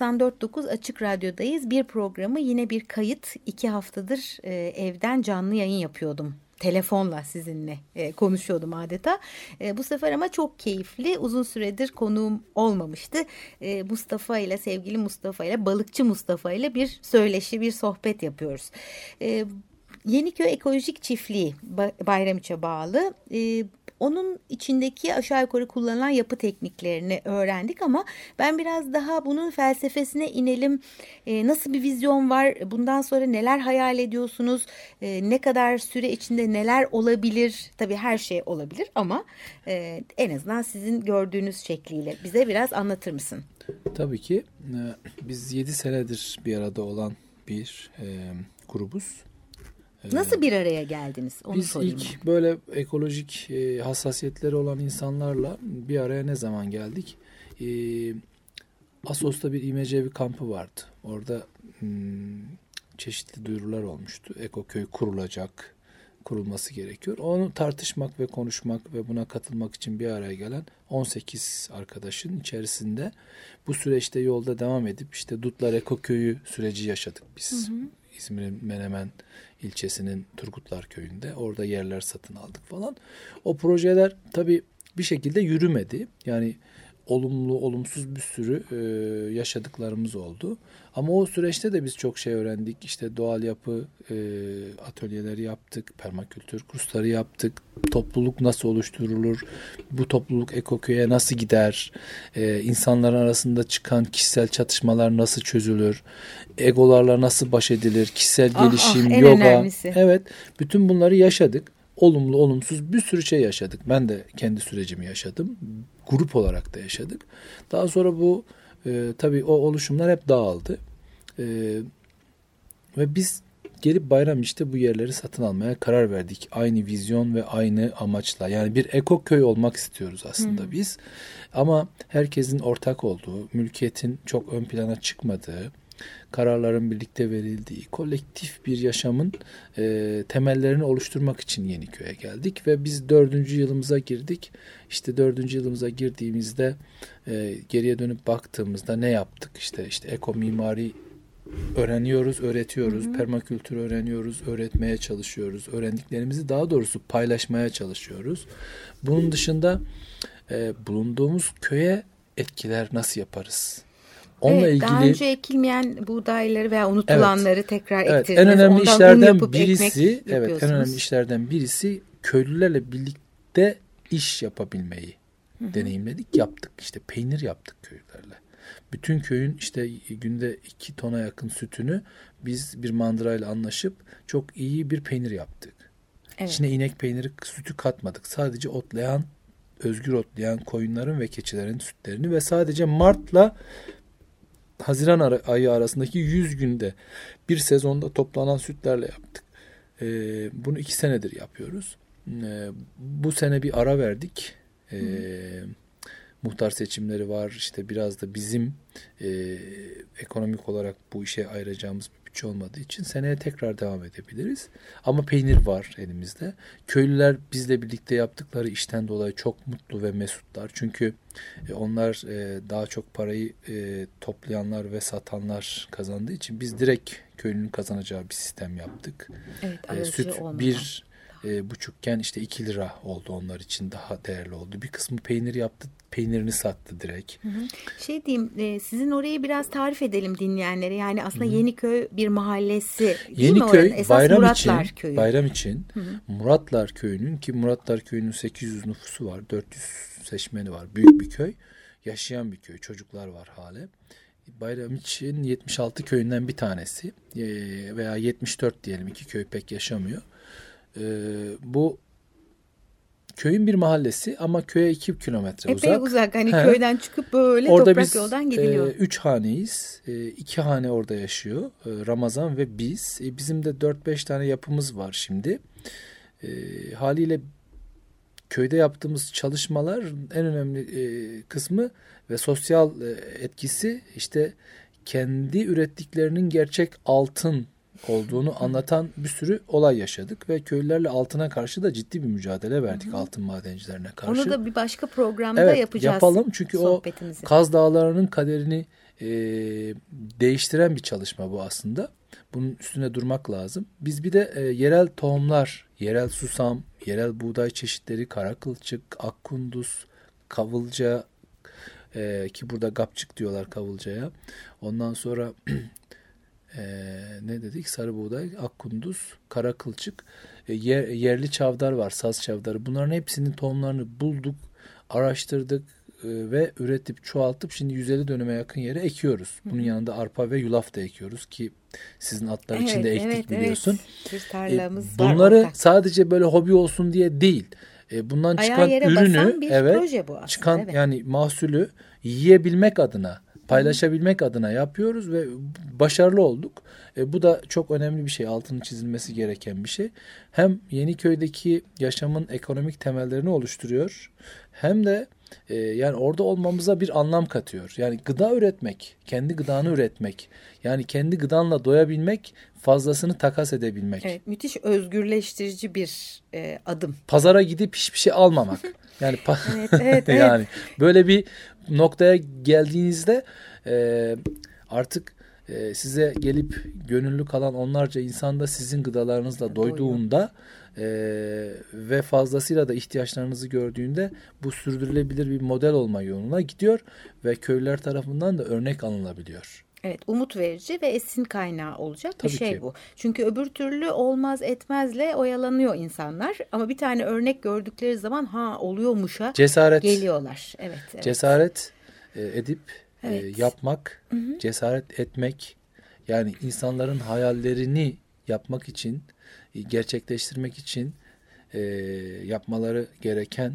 S2: 94.9 Açık Radyo'dayız. Bir programı yine bir kayıt. iki haftadır e, evden canlı yayın yapıyordum telefonla sizinle e, konuşuyordum adeta. E, bu sefer ama çok keyifli. Uzun süredir konuğum olmamıştı. E, Mustafa ile sevgili Mustafa ile balıkçı Mustafa ile bir söyleşi, bir sohbet yapıyoruz. E, Yeniköy Ekolojik Çiftliği Bayramiç'e bağlı. E, onun içindeki aşağı yukarı kullanılan yapı tekniklerini öğrendik ama ben biraz daha bunun felsefesine inelim. E, nasıl bir vizyon var? Bundan sonra neler hayal ediyorsunuz? E, ne kadar süre içinde neler olabilir? Tabii her şey olabilir ama e, en azından sizin gördüğünüz şekliyle bize biraz anlatır mısın?
S3: Tabii ki. E, biz 7 senedir bir arada olan bir e, grubuz.
S2: Nasıl bir araya geldiniz?
S3: Onu Biz sorayım ilk ben. böyle ekolojik e, hassasiyetleri olan insanlarla bir araya ne zaman geldik? E, Asos'ta bir İMCV kampı vardı. Orada hmm, çeşitli duyurular olmuştu. Ekoköy kurulacak, kurulması gerekiyor. Onu tartışmak ve konuşmak ve buna katılmak için bir araya gelen 18 arkadaşın içerisinde bu süreçte yolda devam edip işte Dutlar Ekoköy'ü süreci yaşadık biz. Hı hı. İzmir'in Menemen ilçesinin Turgutlar köyünde. Orada yerler satın aldık falan. O projeler tabii bir şekilde yürümedi. Yani olumlu, olumsuz bir sürü e, yaşadıklarımız oldu. Ama o süreçte de biz çok şey öğrendik. İşte doğal yapı e, atölyeleri yaptık, permakültür kursları yaptık. Topluluk nasıl oluşturulur? Bu topluluk ekoköye nasıl gider? E, insanların arasında çıkan kişisel çatışmalar nasıl çözülür? Egolarla nasıl baş edilir? Kişisel ah, gelişim, ah, yoga. Önemlisi. Evet, bütün bunları yaşadık olumlu olumsuz bir sürü şey yaşadık. Ben de kendi sürecimi yaşadım. Grup olarak da yaşadık. Daha sonra bu e, tabii o oluşumlar hep dağıldı. E, ve biz gelip bayram işte bu yerleri satın almaya karar verdik. Aynı vizyon ve aynı amaçla. Yani bir eko köy olmak istiyoruz aslında hmm. biz. Ama herkesin ortak olduğu, mülkiyetin çok ön plana çıkmadığı, kararların birlikte verildiği kolektif bir yaşamın e, temellerini oluşturmak için Yeniköy'e geldik ve biz dördüncü yılımıza girdik. İşte dördüncü yılımıza girdiğimizde e, geriye dönüp baktığımızda ne yaptık? İşte işte eko mimari öğreniyoruz, öğretiyoruz, hı hı. permakültür öğreniyoruz, öğretmeye çalışıyoruz. Öğrendiklerimizi daha doğrusu paylaşmaya çalışıyoruz. Bunun dışında e, bulunduğumuz köye etkiler nasıl yaparız?
S2: Onunla evet, ilgili daha önce ekilmeyen buğdayları veya unutulanları evet, tekrar evet, ektirdiniz.
S3: En önemli Ondan işlerden birisi evet en önemli işlerden birisi köylülerle birlikte iş yapabilmeyi Hı-hı. deneyimledik, yaptık. İşte peynir yaptık köylülerle. Bütün köyün işte günde iki tona yakın sütünü biz bir mandırayla anlaşıp çok iyi bir peynir yaptık. Evet. İçine inek peyniri sütü katmadık. Sadece otlayan, özgür otlayan koyunların ve keçilerin sütlerini ve sadece Mart'la Haziran ayı arasındaki 100 günde bir sezonda toplanan sütlerle yaptık. E, bunu iki senedir yapıyoruz. E, bu sene bir ara verdik. E, muhtar seçimleri var. İşte biraz da bizim e, ekonomik olarak bu işe ayıracağımız bütçe olmadığı için seneye tekrar devam edebiliriz. Ama peynir var elimizde. Köylüler bizle birlikte yaptıkları işten dolayı çok mutlu ve mesutlar. Çünkü e, onlar e, daha çok parayı e, toplayanlar ve satanlar kazandığı için biz direkt köylünün kazanacağı bir sistem yaptık.
S2: Evet, süt olmadan.
S3: bir e, buçukken işte 2 lira oldu onlar için daha değerli oldu. Bir kısmı peynir yaptı, peynirini sattı direkt. Hı hı.
S2: Şey diyeyim, e, sizin orayı biraz tarif edelim dinleyenlere. Yani aslında hı. Yeniköy bir mahallesi
S3: Yeniköy, Esas Bayram Muratlar için, Köyü. Bayram için hı hı. Muratlar Köyü'nün ki Muratlar Köyü'nün 800 nüfusu var, 400 seçmeni var. Büyük bir köy. Yaşayan bir köy. Çocuklar var hale. Bayram için 76 köyünden bir tanesi e, veya 74 diyelim iki köy pek yaşamıyor. E, bu köyün bir mahallesi ama köye iki kilometre uzak.
S2: Epey uzak hani He. köyden çıkıp böyle orada toprak biz, yoldan gidiliyor.
S3: E, üç haneyiz. E, iki hane orada yaşıyor. E, Ramazan ve biz. E, bizim de dört beş tane yapımız var şimdi. E, haliyle köyde yaptığımız çalışmalar en önemli e, kısmı ve sosyal e, etkisi işte kendi ürettiklerinin gerçek altın olduğunu anlatan bir sürü olay yaşadık ve köylülerle altına karşı da ciddi bir mücadele verdik Hı-hı. altın madencilerine karşı.
S2: Onu da bir başka programda evet, yapacağız.
S3: Yapalım çünkü o Kaz Dağları'nın kaderini e, değiştiren bir çalışma bu aslında. Bunun üstüne durmak lazım. Biz bir de e, yerel tohumlar, yerel susam, yerel buğday çeşitleri, kara kılçık, akkunduz, kavılca e, ki burada gapçık diyorlar kavılcaya. Ondan sonra e, ne dedik? Sarı buğday, akkunduz, kara kılçık, e, yer, yerli çavdar var, saz çavdarı. Bunların hepsinin tohumlarını bulduk, araştırdık e, ve üretip çoğaltıp şimdi 150 dönüme yakın yere ekiyoruz. Bunun yanında arpa ve yulaf da ekiyoruz ki sizin atlar
S2: Evet,
S3: için de ektik
S2: evet,
S3: biliyorsun.
S2: Evet. Bir
S3: E,
S2: tarlamız var
S3: bunları
S2: ortak.
S3: sadece böyle hobi olsun diye değil. E, bundan
S2: Ayağı
S3: çıkan ürünü evet
S2: proje bu aslında,
S3: çıkan
S2: evet.
S3: yani mahsulü yiyebilmek adına, paylaşabilmek adına yapıyoruz ve başarılı olduk. E, bu da çok önemli bir şey, altının çizilmesi gereken bir şey. Hem Yeniköy'deki yaşamın ekonomik temellerini oluşturuyor, hem de e, yani orada olmamıza bir anlam katıyor. Yani gıda üretmek, kendi gıdanı üretmek, yani kendi gıdanla doyabilmek, fazlasını takas edebilmek.
S2: Evet, müthiş özgürleştirici bir e, adım.
S3: Pazara gidip hiçbir şey almamak. Yani pa-
S2: Evet, evet, evet.
S3: yani böyle bir noktaya geldiğinizde e, artık e, size gelip gönüllü kalan onlarca insan da sizin gıdalarınızla doyduğunda e, ve fazlasıyla da ihtiyaçlarınızı gördüğünde bu sürdürülebilir bir model olma yoluna gidiyor ve köylüler tarafından da örnek alınabiliyor.
S2: Evet, umut verici ve esin kaynağı olacak
S3: Tabii
S2: bir şey
S3: ki.
S2: bu. Çünkü öbür türlü olmaz etmezle oyalanıyor insanlar. Ama bir tane örnek gördükleri zaman ha oluyormuşa
S3: Cesaret,
S2: geliyorlar. Evet, evet.
S3: cesaret e, edip e,
S2: Evet.
S3: yapmak, cesaret etmek yani insanların hayallerini yapmak için, e, gerçekleştirmek için yapmaları gereken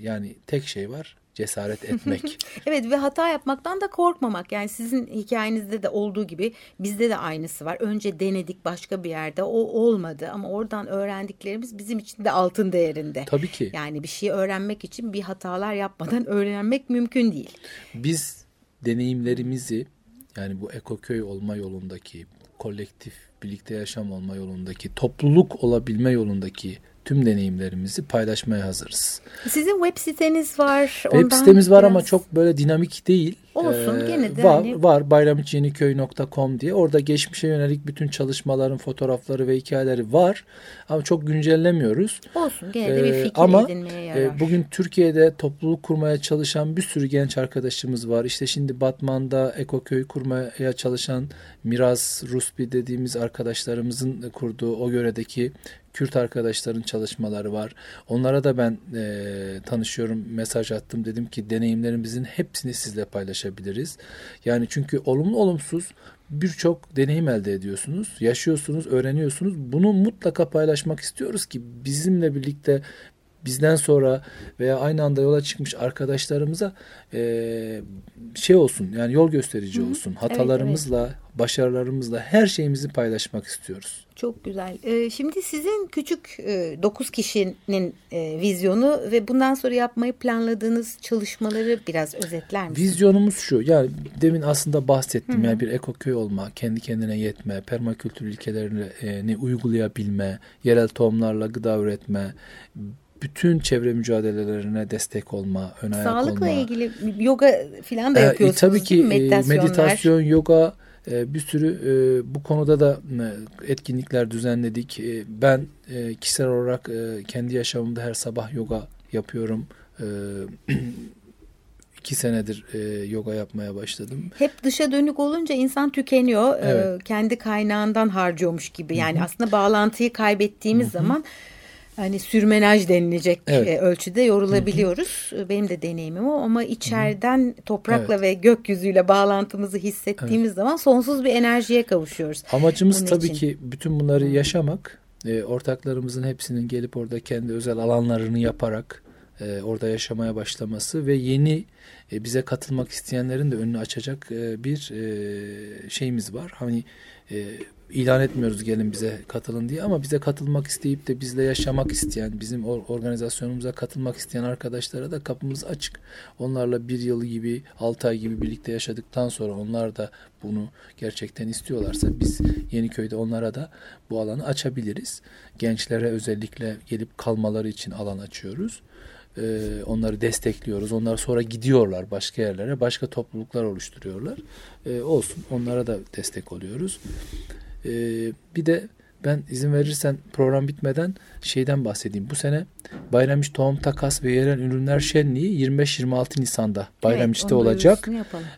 S3: yani tek şey var cesaret etmek.
S2: Evet ve hata yapmaktan da korkmamak. Yani sizin hikayenizde de olduğu gibi bizde de aynısı var. Önce denedik başka bir yerde o olmadı ama oradan öğrendiklerimiz bizim için de altın değerinde.
S3: Tabii ki.
S2: Yani bir şey öğrenmek için bir hatalar yapmadan öğrenmek mümkün değil.
S3: Biz deneyimlerimizi yani bu ekoköy olma yolundaki, kolektif birlikte yaşam olma yolundaki, topluluk olabilme yolundaki tüm deneyimlerimizi paylaşmaya hazırız.
S2: Sizin web siteniz var.
S3: Web sitemiz var ama çok böyle dinamik değil.
S2: Olsun, gene de
S3: var,
S2: hani-
S3: var bayramiçyeniköy.com diye. Orada geçmişe yönelik bütün çalışmaların fotoğrafları ve hikayeleri var. Ama çok güncellemiyoruz.
S2: Olsun gene de bir
S3: Ee,
S2: fikir
S3: ama
S2: edinmeye
S3: e,
S2: yarar.
S3: bugün Türkiye'de topluluk kurmaya çalışan bir sürü genç arkadaşımız var. İşte şimdi Batman'da ekoköy kurmaya çalışan Miraz Rusbi dediğimiz arkadaşlarımızın kurduğu o yöredeki Kürt arkadaşların çalışmaları var. Onlara da ben e, tanışıyorum, mesaj attım. Dedim ki deneyimlerimizin hepsini sizle paylaşabiliriz. Yani çünkü olumlu olumsuz birçok deneyim elde ediyorsunuz, yaşıyorsunuz, öğreniyorsunuz. Bunu mutlaka paylaşmak istiyoruz ki bizimle birlikte bizden sonra veya aynı anda yola çıkmış arkadaşlarımıza e, şey olsun yani yol gösterici olsun. Hatalarımızla, başarılarımızla her şeyimizi paylaşmak istiyoruz.
S2: Çok güzel. Ee, şimdi sizin küçük e, 9 kişinin e, vizyonu ve bundan sonra yapmayı planladığınız çalışmaları biraz özetler misiniz?
S3: Vizyonumuz şu. Yani demin aslında bahsettim. Yani bir ekoköy olma, kendi kendine yetme, permakültür ilkelerini uygulayabilme, yerel tohumlarla gıda üretme, bütün çevre mücadelelerine destek olma, ön ayak
S2: Sağlıkla
S3: olma.
S2: ilgili yoga falan da
S3: Ee,
S2: yapıyorsunuz
S3: tabii ki e, meditasyon, yoga e, bir sürü e, bu konuda da e, etkinlikler düzenledik. E, Ben e, kişisel olarak e, kendi yaşamımda her sabah yoga yapıyorum. E, iki senedir e, yoga yapmaya başladım.
S2: Hep dışa dönük olunca insan tükeniyor.
S3: Evet.
S2: kendi kaynağından harcıyormuş gibi. Yani aslında bağlantıyı kaybettiğimiz zaman hani sürmenaj denilecek
S3: Evet.
S2: e, ölçüde yorulabiliyoruz. Benim de deneyimim o ama içeriden toprakla ve gökyüzüyle bağlantımızı hissettiğimiz zaman sonsuz bir enerjiye kavuşuyoruz.
S3: Amacımız
S2: Bunun
S3: tabii
S2: için.
S3: ki bütün bunları yaşamak. E, ortaklarımızın hepsinin gelip orada kendi özel alanlarını yaparak e, orada yaşamaya başlaması ve yeni e, bize katılmak isteyenlerin de önünü açacak e, bir e, şeyimiz var. Hani e, ilan etmiyoruz gelin bize katılın diye ama bize katılmak isteyip de bizle yaşamak isteyen, bizim or- organizasyonumuza katılmak isteyen arkadaşlara da kapımız açık. Onlarla bir yıl gibi, altı ay gibi birlikte yaşadıktan sonra onlar da bunu gerçekten istiyorlarsa biz Yeniköy'de onlara da bu alanı açabiliriz. Gençlere özellikle gelip kalmaları için alan açıyoruz. e, onları destekliyoruz. Onlar sonra gidiyorlar başka yerlere, başka topluluklar oluşturuyorlar. E, olsun, onlara da destek oluyoruz. E, bir de ben izin verirsen program bitmeden şeyden bahsedeyim. Bu sene Bayramiş Tohum Takas ve Yerel Ürünler Şenliği 25-26 Nisan'da Bayramiş'te evet, olacak.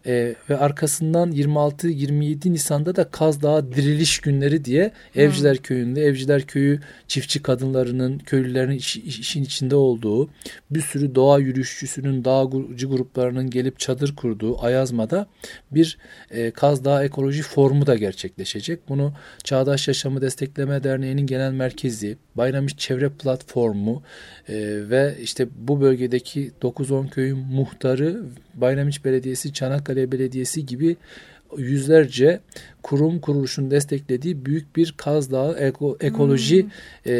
S3: Ee, ve arkasından 26-27 Nisan'da da Kaz Dağı Diriliş Günleri diye hmm. Evciler Köyü'nde Evciler Köyü çiftçi kadınlarının, köylülerin iş, işin içinde olduğu bir sürü doğa yürüyüşçüsünün, dağcı gruplarının gelip çadır kurduğu Ayazma'da bir e, Kaz Dağı Ekoloji Forumu da gerçekleşecek. Bunu Çağdaş Yaşamı Destekleme Derneği'nin genel merkezi, Bayramış Çevre Platformu e, ve işte bu bölgedeki 9-10 köyün muhtarı, Bayramiç Belediyesi, Çanakkale Belediyesi gibi yüzlerce kurum kuruluşun desteklediği büyük bir Kaz Dağı eko, ekoloji hmm. e,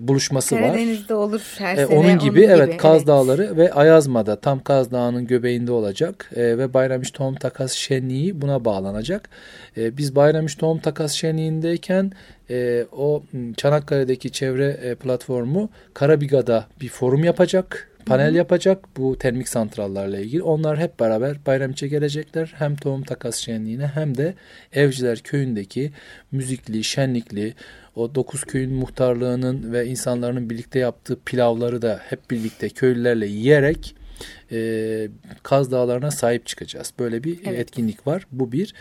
S3: buluşması
S2: Karadeniz'de
S3: var.
S2: Karadeniz'de olur her
S3: e,
S2: sene.
S3: Onun gibi onun evet gibi, Kaz evet. Dağları ve Ayazma'da tam Kaz Dağı'nın göbeğinde olacak e, ve Bayramiş Tohum Takas Şenliği buna bağlanacak. E, biz Bayramiş Tohum Takas Şenliği'ndeyken e, o Çanakkale'deki çevre e, platformu Karabiga'da bir forum yapacak panel Hı-hı. yapacak bu termik santrallarla ilgili. Onlar hep beraber Bayramçı'ya gelecekler. Hem tohum takas şenliğine hem de Evciler köyündeki müzikli, şenlikli o dokuz köyün muhtarlığının ve insanların birlikte yaptığı pilavları da hep birlikte köylülerle yiyerek e, Kaz Dağları'na sahip çıkacağız. Böyle bir evet. etkinlik var. Bu bir.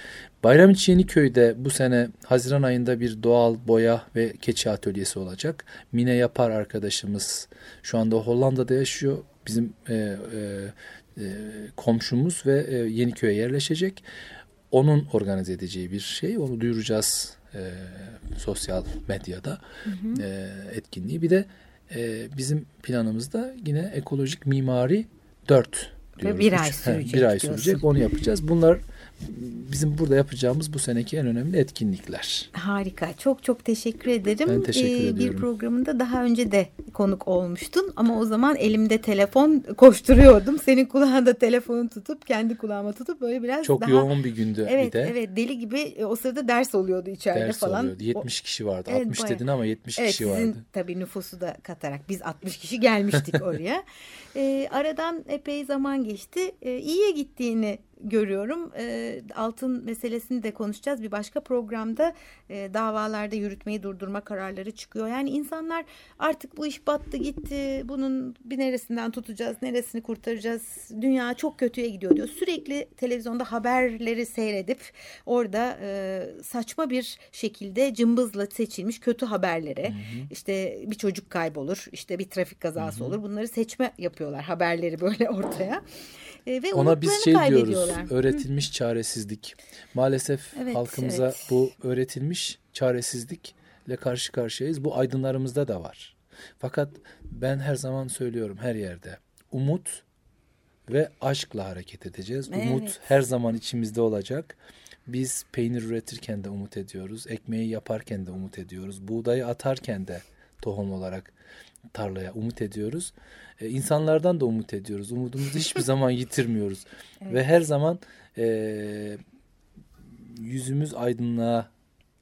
S3: Bayramiçi Yeniköy'de bu sene Haziran ayında bir doğal boya ve keçi atölyesi olacak. Mine Yapar arkadaşımız şu anda Hollanda'da yaşıyor. Bizim e, e, e, komşumuz ve e, Yeniköy'e yerleşecek. Onun organize edeceği bir şey. Onu duyuracağız e, sosyal medyada hı hı. E, etkinliği. Bir de e, bizim planımızda yine ekolojik mimari 4 diyoruz.
S2: Bir ay sürecek.
S3: bir ay sürecek. Onu yapacağız. Bunlar bizim burada yapacağımız bu seneki en önemli etkinlikler.
S2: Harika. Çok çok teşekkür ederim.
S3: Ben teşekkür ee, ediyorum.
S2: Bir programında daha önce de konuk olmuştun ama o zaman elimde telefon koşturuyordum. Senin kulağında telefonu tutup kendi kulağıma tutup böyle biraz
S3: çok
S2: daha...
S3: yoğun bir gündü
S2: evet,
S3: bir de.
S2: Evet deli gibi e, o sırada ders oluyordu içeride
S3: ders
S2: falan.
S3: Ders oluyordu. 70 kişi vardı. Evet, 60 bayağı. dedin ama 70
S2: evet,
S3: kişi vardı.
S2: Evet sizin tabii nüfusu da katarak biz 60 kişi gelmiştik oraya. E, aradan epey zaman geçti. E, iyiye gittiğini görüyorum. E, altın meselesini de konuşacağız. Bir başka programda e, davalarda yürütmeyi durdurma kararları çıkıyor. Yani insanlar artık bu iş battı gitti. Bunun bir neresinden tutacağız, neresini kurtaracağız. Dünya çok kötüye gidiyor diyor. Sürekli televizyonda haberleri seyredip orada e, saçma bir şekilde cımbızla seçilmiş kötü haberlere hı hı. işte bir çocuk kaybolur, işte bir trafik kazası hı hı. olur. Bunları seçme yapıyorlar haberleri böyle ortaya. E, ve
S3: Ona biz şey diyoruz öğretilmiş Hı. çaresizlik. Maalesef evet, halkımıza evet. bu öğretilmiş çaresizlikle karşı karşıyayız. Bu aydınlarımızda da var. Fakat ben her zaman söylüyorum her yerde umut ve aşkla hareket edeceğiz. Evet. Umut her zaman içimizde olacak. Biz peynir üretirken de umut ediyoruz. Ekmeği yaparken de umut ediyoruz. Buğdayı atarken de tohum olarak tarlaya umut ediyoruz. Ee, insanlardan da umut ediyoruz. Umudumuzu hiçbir zaman yitirmiyoruz. Evet. Ve her zaman e, yüzümüz aydınlığa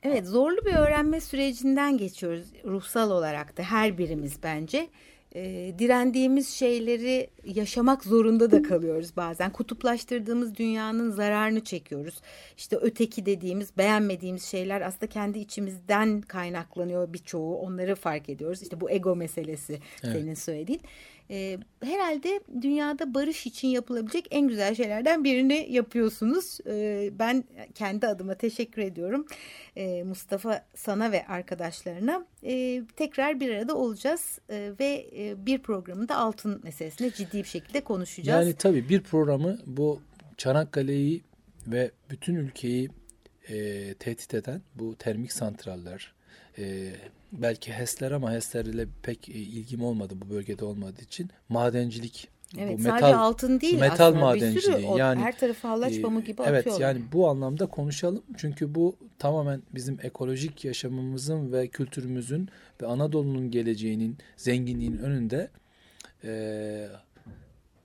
S2: Evet zorlu bir öğrenme sürecinden geçiyoruz ruhsal olarak da her birimiz bence e, direndiğimiz şeyleri yaşamak zorunda da kalıyoruz bazen. Kutuplaştırdığımız dünyanın zararını çekiyoruz. İşte öteki dediğimiz, beğenmediğimiz şeyler aslında kendi içimizden kaynaklanıyor birçoğu. Onları fark ediyoruz. İşte bu ego meselesi evet. senin söylediğin e, herhalde dünyada barış için yapılabilecek en güzel şeylerden birini yapıyorsunuz. E, ben kendi adıma teşekkür ediyorum. E, Mustafa sana ve arkadaşlarına e, tekrar bir arada olacağız e, ve e, bir programında altın meselesine ciddi bir şekilde konuşacağız.
S3: Yani tabii bir programı bu Çanakkale'yi ve bütün ülkeyi e, tehdit eden bu termik santraller, e, belki HES'ler ama HES'lerle pek e, ilgim olmadı bu bölgede olmadığı için. Madencilik
S2: Evet, bu metal, sadece altın değil
S3: metal
S2: aslında
S3: madenciliği. bir sürü
S2: yani her tarafı hallaç pamuğu gibi
S3: evet,
S2: atıyorlar.
S3: Evet yani bu anlamda konuşalım çünkü bu tamamen bizim ekolojik yaşamımızın ve kültürümüzün ve Anadolu'nun geleceğinin zenginliğinin önünde e,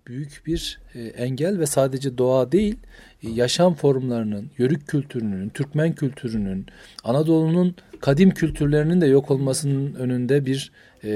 S3: büyük bir e, engel ve sadece doğa değil yaşam formlarının, yörük kültürünün, Türkmen kültürünün, Anadolu'nun kadim kültürlerinin de yok olmasının önünde bir e,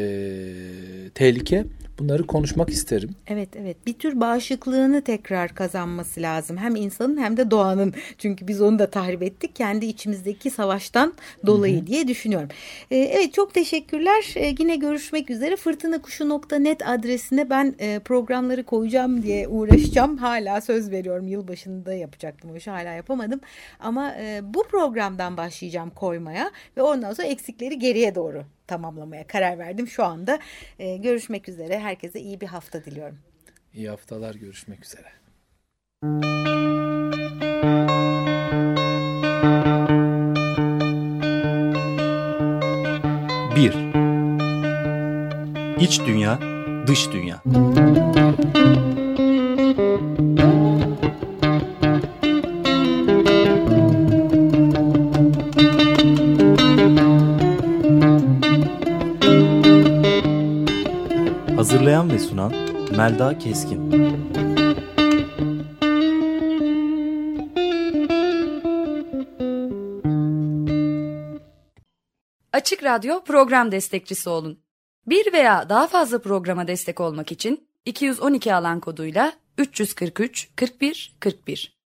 S3: tehlike. Bunları konuşmak isterim.
S2: Evet evet bir tür bağışıklığını tekrar kazanması lazım. Hem insanın hem de doğanın. Çünkü biz onu da tahrip ettik. Kendi içimizdeki savaştan dolayı Hı -hı. diye düşünüyorum. Ee, evet çok teşekkürler. Ee, yine görüşmek üzere. Fırtınakuşu.net adresine ben e, programları koyacağım diye uğraşacağım. Hala söz veriyorum. Yılbaşında yapacaktım o işi. Hala yapamadım. Ama e, bu programdan başlayacağım koymaya. Ve ondan sonra eksikleri geriye doğru tamamlamaya karar verdim şu anda. E, görüşmek üzere. Herkese iyi bir hafta diliyorum.
S3: İyi haftalar. Görüşmek üzere.
S1: Bir. İç dünya, dış dünya. Hazırlayan ve sunan Melda Keskin.
S4: Açık Radyo program destekçisi olun. Bir veya daha fazla programa destek olmak için 212 alan koduyla 343 41 41